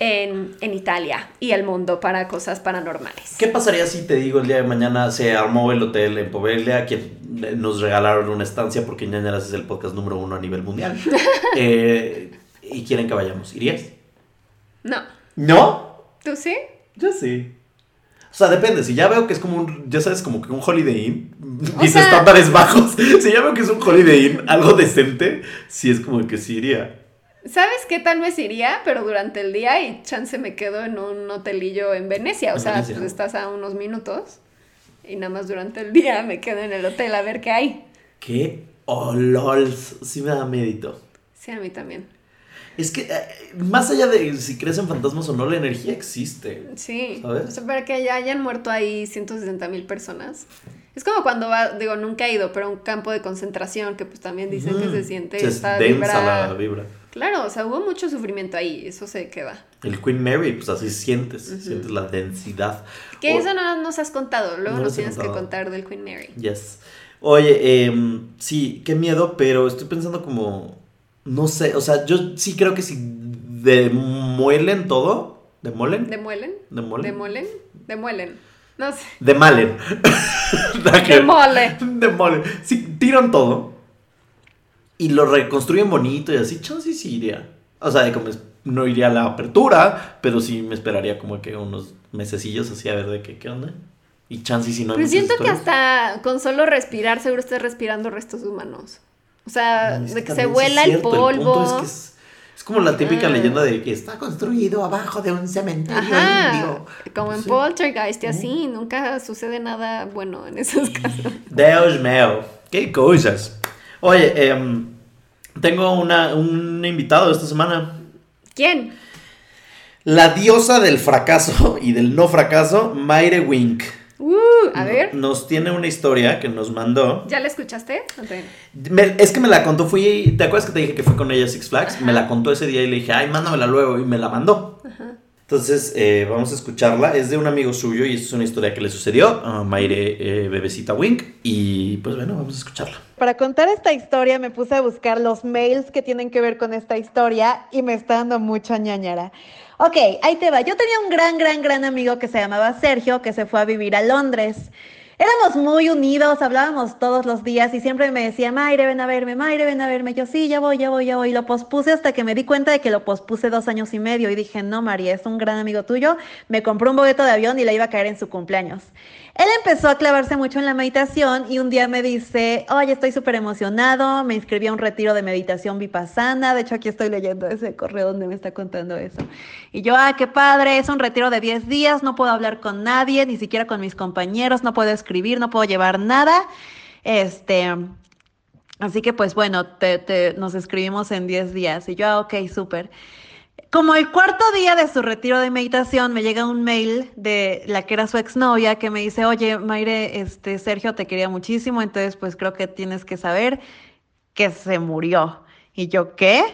en, en Italia y el mundo para cosas paranormales. ¿Qué pasaría si te digo el día de mañana se armó el hotel en Poveglia, que nos regalaron una estancia porque Ñañaras es el podcast número uno a nivel mundial? Eh, y quieren que vayamos. ¿Irías? No, ¿No? ¿tú sí? Yo sí. O sea, depende. Si ya veo que es como un, ya sabes, como que un Holiday Inn, mis sea- estándares bajos. Si ya veo que es un Holiday Inn, algo decente, sí es como que sí iría. ¿Sabes qué tal vez iría? Pero durante el día y chance me quedo en un hotelillo en Venecia. O sea, Venecia. pues estás a unos minutos y nada más durante el día me quedo en el hotel a ver qué hay. ¿Qué? Oh, lols. Sí me da mérito. Sí, a mí también. Es que, eh, más allá de si crees en fantasmas o no, la energía existe. Sí. ¿Sabes? O sea, para que ya hayan muerto ahí 160 mil personas. Es como cuando va, digo, nunca he ido, pero a un campo de concentración que pues también dicen que Ujú. se siente Se esta densa vibra. la vibra. Claro, o sea, hubo mucho sufrimiento ahí, eso se queda. El Queen Mary, pues así sientes, sientes la densidad. Que O- eso no nos has contado, luego No nos tienes que contar del Queen Mary. Yes. Oye, em, sí, qué miedo, pero estoy pensando como, no sé, o sea, yo sí creo que si demuelen todo, demuelen, ¿Demuelen? demuelen, ¿Demuelen? Demuelen. No sé. demalen, Demole. demuelen, si tiran todo y lo reconstruyen bonito y así, chance sí iría, o sea, como es- no iría a la apertura, pero sí me esperaría como que unos mesecillos así a ver de qué, qué onda. Y chance si no hay Pero muchas siento que historias. hasta con solo respirar seguro estás respirando restos humanos. O sea, Es de que se vuela el polvo. punto es, que es, es como la típica Ah. leyenda de que está construido abajo de un cementerio Ajá, indio. como en Sí. Poltergeist y así, nunca sucede nada bueno en esos casos. Dios mío, qué cosas. Oye, em, tengo una, un invitado esta semana. ¿Quién? La diosa del fracaso y del no fracaso, Mayre Wink. Uh, a ver, Nos tiene una historia que nos mandó. ¿ya la escuchaste? Ok. Me- es que me la contó, fui, ¿te acuerdas que te dije que fue con ella a Six Flags? Ajá. Me la contó ese día y le dije, ay, mándamela luego, y me la mandó. Entonces, eh, vamos a escucharla. Es de un amigo suyo y es una historia que le sucedió a Mayre eh, Bebecita Wink. Y pues bueno, vamos a escucharla. Para contar esta historia me puse a buscar los mails que tienen que ver con esta historia y me está dando mucha ñañara. Ok, ahí te va. Yo tenía un gran, gran, gran amigo que se llamaba Sergio que se fue a vivir a Londres. Éramos muy unidos, hablábamos todos los días y siempre me decía, Mayre, ven a verme, Mayre, ven a verme. Yo sí, ya voy, ya voy, ya voy. Y lo pospuse hasta que me di cuenta de que lo pospuse dos años y medio y dije, no, María, es un gran amigo tuyo. Me compró un boleto de avión y le iba a caer en su cumpleaños. Él empezó a clavarse mucho en la meditación y un día me dice, oye, estoy súper emocionado, me inscribí a un retiro de meditación vipassana, de hecho aquí estoy leyendo ese correo donde me está contando eso. Y yo, ah, qué padre, es un retiro de 10 días, no puedo hablar con nadie, ni siquiera con mis compañeros, no puedo escribir, no puedo llevar nada. Este, así que pues bueno, te, te- nos escribimos en 10 días y yo, ah, ok, súper. Como el cuarto día de su retiro de meditación, me llega un mail de la que era su exnovia que me dice, oye, Mayre, este, Sergio te quería muchísimo, entonces pues creo que tienes que saber que se murió. Y yo, ¿qué?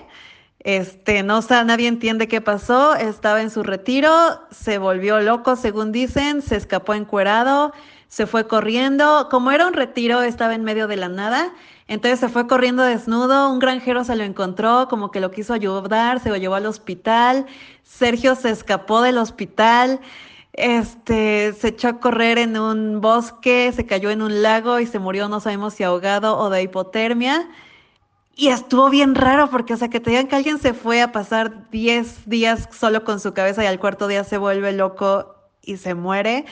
Este, no sé, nadie entiende qué pasó, estaba en su retiro, se volvió loco, según dicen, se escapó encuerado, se fue corriendo, como era un retiro, estaba en medio de la nada, entonces se fue corriendo desnudo, un granjero se lo encontró, como que lo quiso ayudar, se lo llevó al hospital, Sergio se escapó del hospital, este, se echó a correr en un bosque, se cayó en un lago y se murió, no sabemos si ahogado o de hipotermia. Y estuvo bien raro porque, o sea, que te digan que alguien se fue a pasar 10 días solo con su cabeza y al cuarto día se vuelve loco y se muere.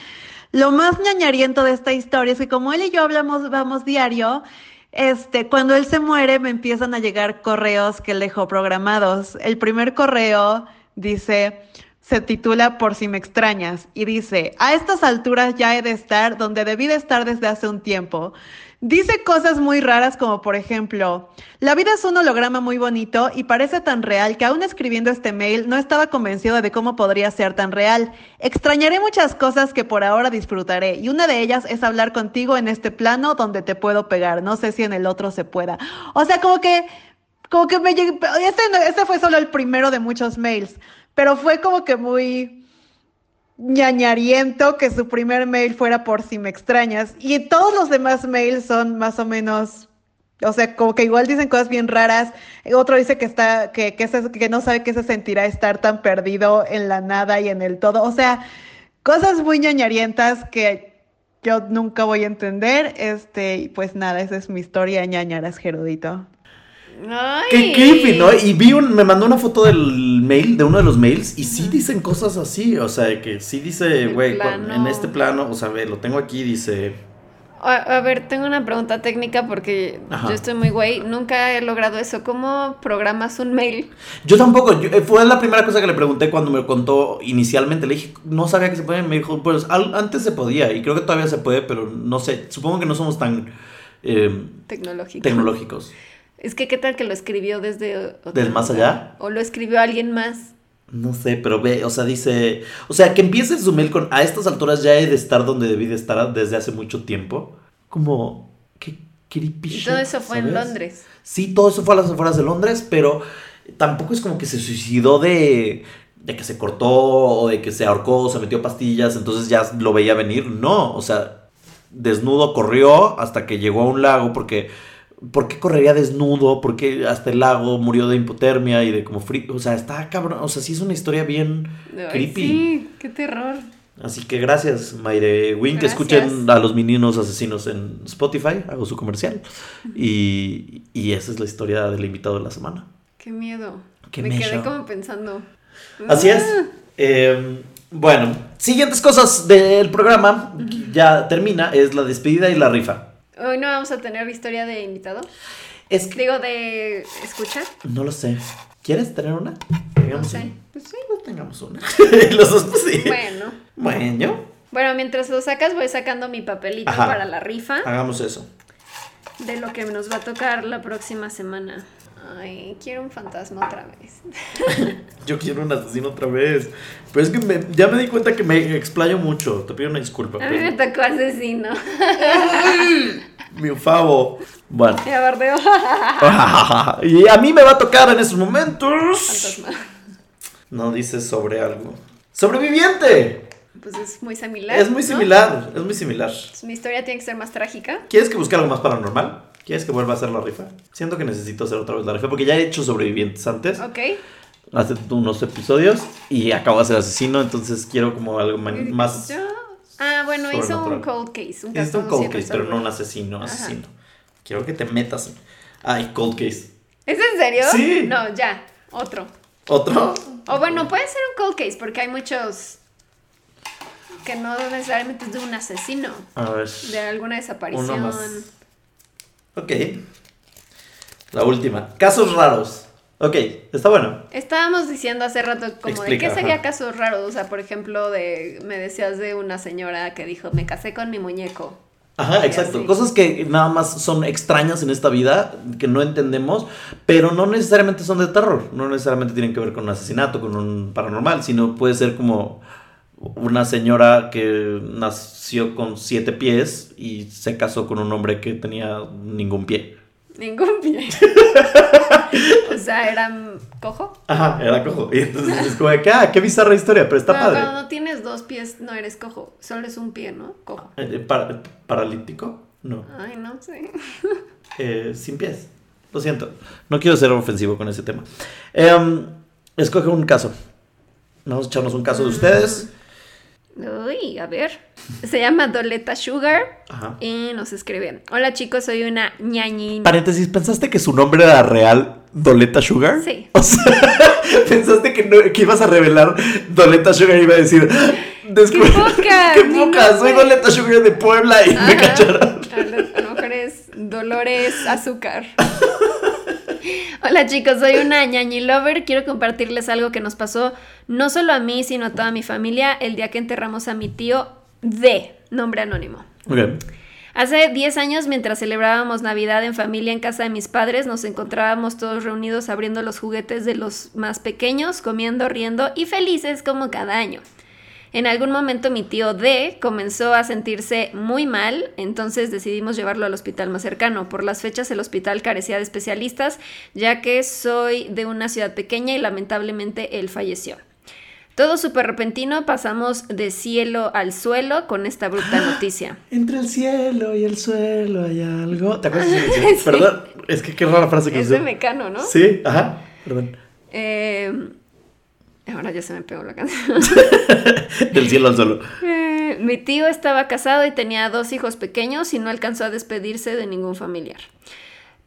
Lo más ñañariento de esta historia es que como él y yo hablamos, vamos diario, este, cuando él se muere me empiezan a llegar correos que él dejó programados. El primer correo dice, se titula Por si me extrañas y dice, a estas alturas ya he de estar donde debí de estar desde hace un tiempo. Dice cosas muy raras como por ejemplo, la vida es un holograma muy bonito y parece tan real que aún escribiendo este mail no estaba convencido de cómo podría ser tan real. Extrañaré muchas cosas que por ahora disfrutaré y una de ellas es hablar contigo en este plano donde te puedo pegar. No sé si en el otro se pueda. O sea, como que, como que me llegué, este, este fue solo el primero de muchos mails, pero fue como que muy ñañariento que su primer mail fuera por si me extrañas. Y todos los demás mails son más o menos, o sea, como que igual dicen cosas bien raras. Otro dice que está, que, que, se- que no sabe qué se sentirá estar tan perdido en la nada y en el todo. O sea, cosas muy ñañarientas que yo nunca voy a entender. Este, pues nada, esa es mi historia, ñañaras, Gerudito. Ay. Qué creepy, ¿no? Y vi un, me mandó una foto del mail, de uno de los mails, y sí dicen cosas así, o sea, que sí dice, El güey, en este plano, o sea, ve, lo tengo aquí, dice, A, a ver, tengo una pregunta técnica porque Ajá. yo estoy muy güey. Nunca he logrado eso. ¿Cómo programas un mail? Yo tampoco, yo- eh, fue la primera cosa que le pregunté cuando me contó inicialmente. Le dije, no sabía que se podía. Me dijo, pues al- antes se podía y creo que todavía se puede, pero no sé. Supongo que no somos tan eh, Tecnológico. tecnológicos. Es que qué tal que lo escribió desde otro ¿Del más lugar? allá? O lo escribió alguien más. No sé, pero ve, o sea, dice. O sea, que empiece su mail con. A estas alturas ya he de estar donde debí de estar desde hace mucho tiempo. Como. Qué creepy Y todo eso fue en. Londres. Sí, todo eso fue a las afueras de Londres, pero tampoco es como que se suicidó de. de que se cortó o de que se ahorcó o se metió pastillas, entonces ya lo veía venir. No, o sea, desnudo corrió hasta que llegó a un lago porque. ¿Por qué correría desnudo? ¿Por qué hasta el lago murió de hipotermia y de como frío? O sea, está cabrón. O sea, sí es una historia bien Ay, creepy. Sí, qué terror. Así que gracias, Mayre Win, que Gracias. escuchen a los meninos asesinos en Spotify, hago su comercial. Y, y esa es la historia del invitado de la semana. Qué miedo. Qué Me quedé como pensando. Así es. Ah, Eh, bueno, siguientes cosas del programa, ya termina, es la despedida y la rifa. Hoy no vamos a tener historia de invitado. Es que Digo, de escucha. no lo sé. ¿Quieres tener una? No Tengamos sé. una. Pues sí. Pues tengamos una. Los dos, pues sí. Bueno. Bueno, Bueno, mientras lo sacas, voy sacando mi papelito Ajá. para la rifa hagamos eso. de lo que nos va a tocar la próxima semana. Ay, quiero un fantasma otra vez. Yo quiero un asesino otra vez. Pero es que me- ya me di cuenta que me explayo mucho. Te pido una disculpa. A mí me tocó asesino. Mi favo. Bueno. Y a mí me va a tocar en estos momentos. Fantasma. No dice sobre algo. ¡Sobreviviente! Pues es muy similar. Es muy ¿no? similar, es muy similar. Pues Mi historia tiene que ser más trágica. ¿Quieres que busque algo más paranormal? ¿Quieres que vuelva a hacer la rifa? Siento que necesito hacer otra vez la rifa porque ya he hecho sobrevivientes antes, Ok. hace unos episodios y acabo de ser asesino, entonces quiero como algo más... Yo- Ah, bueno, hizo un cold case. Un caso un cold case, pero no un asesino, Ajá. asesino. Quiero que te metas. Ay, cold case. ¿Es en serio? Sí. No, ya. Otro. ¿Otro? O bueno, puede ser un cold case porque hay muchos que no necesariamente es de un asesino, A ver. de alguna desaparición. Uno más. Ok. La última. Casos raros. Ok, está bueno. Estábamos diciendo hace rato como Explica, de qué sería ajá. casos raros, o sea, por ejemplo, de me decías de una señora que dijo, "Me casé con mi muñeco." Ajá, exacto. así. Cosas que nada más son extrañas en esta vida, que no entendemos, pero no necesariamente son de terror. No necesariamente tienen que ver con un asesinato, con un paranormal, sino puede ser como una señora que nació con siete pies y se casó con un hombre que tenía ningún pie. Ningún pie. o sea, era mm, cojo. Ajá, era cojo. Y entonces es como de que, ah, qué bizarra historia, pero está padre. cuando no tienes dos pies no eres cojo, solo es un pie, ¿no? Cojo. Eh, para- ¿Paralítico? No. Ay, no sé. Eh, sin pies. Lo siento. No quiero ser ofensivo con ese tema. Em, escoge un caso. Vamos a echarnos un caso de ustedes. Uy, a ver. Se llama Doleta Sugar Ajá. y nos escribe: Hola chicos, soy una ñañina. Paréntesis, ¿pensaste que su nombre era real Doleta Sugar? Sí. O sea, ¿pensaste que, no- que ibas a revelar Doleta Sugar y iba a decir... ¡Qué poca! ¡Qué poca! Soy. Doleta Sugar de Puebla y me cacharon. A lo, a lo mejor es Dolores Azúcar. Hola chicos, soy una ñañi lover. Quiero compartirles algo que nos pasó no solo a mí, sino a toda mi familia el día que enterramos a mi tío D, nombre anónimo. Ok. Hace 10 años, mientras celebrábamos Navidad en familia en casa de mis padres, nos encontrábamos todos reunidos abriendo los juguetes de los más pequeños, comiendo, riendo y felices como cada año. En algún momento mi tío D comenzó a sentirse muy mal, entonces decidimos llevarlo al hospital más cercano. Por las fechas el hospital carecía de especialistas, ya que soy de una ciudad pequeña y lamentablemente él falleció. Todo súper repentino, pasamos de cielo al suelo con esta bruta noticia. Entre el cielo y el suelo hay algo. ¿Te acuerdas? Sí. Perdón, es que qué rara frase que Es de. Mecano, ¿no? Sí, ajá. Perdón. Eh, ahora ya se me pegó la canción. Del cielo al suelo. Eh, mi tío estaba casado y tenía dos hijos pequeños y no alcanzó a despedirse de ningún familiar.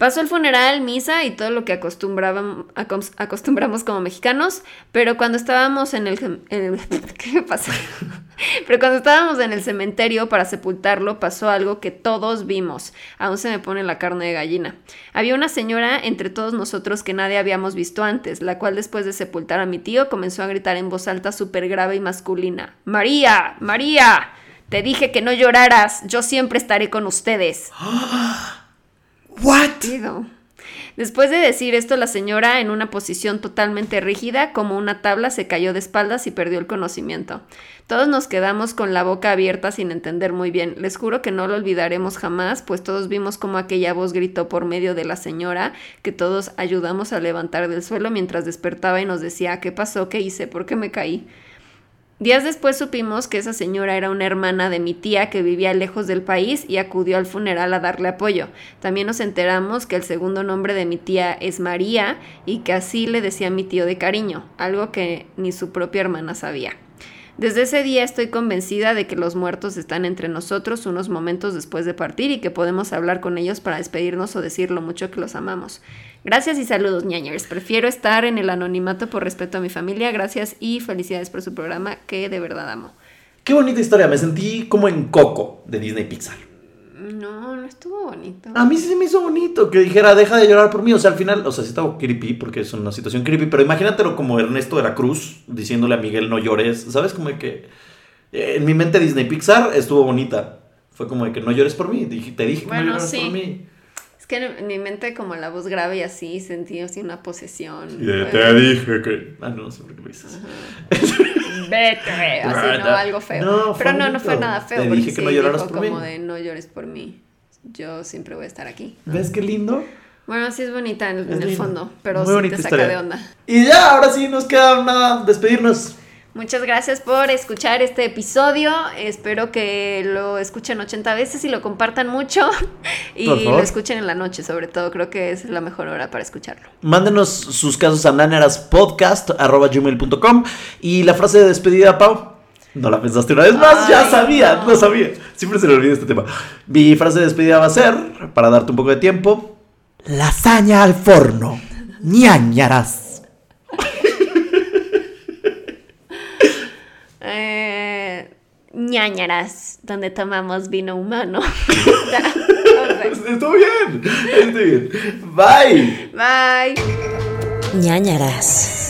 Pasó el funeral, misa y todo lo que acostumbramos como mexicanos, pero cuando estábamos en el... cem- en el- ¿Qué me? Pero cuando estábamos en el cementerio para sepultarlo pasó algo que todos vimos. Aún se me pone la carne de gallina. Había una señora entre todos nosotros que nadie habíamos visto antes, la cual después de sepultar a mi tío comenzó a gritar en voz alta súper grave y masculina. María, María, te dije que no lloraras, yo siempre estaré con ustedes. ¿What? Después de decir esto, la señora, en una posición totalmente rígida, como una tabla, se cayó de espaldas y perdió el conocimiento. Todos nos quedamos con la boca abierta sin entender muy bien. Les juro que no lo olvidaremos jamás, pues todos vimos como aquella voz gritó por medio de la señora, que todos ayudamos a levantar del suelo mientras despertaba y nos decía, ¿qué pasó? ¿Qué hice? ¿Por qué me caí? Días después supimos que esa señora era una hermana de mi tía que vivía lejos del país y acudió al funeral a darle apoyo. También nos enteramos que el segundo nombre de mi tía es María y que así le decía mi tío de cariño, algo que ni su propia hermana sabía. Desde ese día estoy convencida de que los muertos están entre nosotros unos momentos después de partir y que podemos hablar con ellos para despedirnos o decir lo mucho que los amamos. Gracias y saludos, ñañers. Prefiero estar en el anonimato por respeto a mi familia. Gracias y felicidades por su programa que de verdad amo. Qué bonita historia, me sentí como en Coco de Disney Pixar. No, no estuvo bonito. A mí sí se me hizo bonito que dijera, deja de llorar por mí. O sea, al final, o sea, sí estaba creepy porque es una situación creepy, pero imagínatelo como Ernesto de la Cruz diciéndole a Miguel no llores. ¿Sabes? Como de que eh, en mi mente Disney Pixar estuvo bonita. Fue como de que no llores por mí. Te dije que Bueno, no llores sí. por mí. Es que en mi mente como la voz grave y así sentí así una posesión. Y de, Fue- te dije que. Ah, no, por qué lo dices. Vete, así no, algo feo. No, Pero no, no fue nada feo. Te dije que sí no lloraras por como mí. de no llores por mí. Yo siempre voy a estar aquí. ¿Ves qué lindo? Bueno, sí es bonita en, el lindo. fondo, pero Muy sí te saca historia. de onda. Y ya, ahora sí nos queda nada despedirnos. Muchas gracias por escuchar este episodio. Espero que lo escuchen 80 veces y lo compartan mucho. Y lo escuchen en la noche, sobre todo. Creo que es la mejor hora para escucharlo. Mándenos sus casos a naneraspodcast.com y la frase de despedida, Pau. No la pensaste una vez más, ya sabía, no. no. sabía. Siempre se le olvida este tema. Mi frase de despedida va a ser, para darte un poco de tiempo, lasaña al forno, ñañaras. Eh, ñañaras, donde tomamos vino humano. Estuvo bien, estuvo bien. Bye. Bye. ñañaras.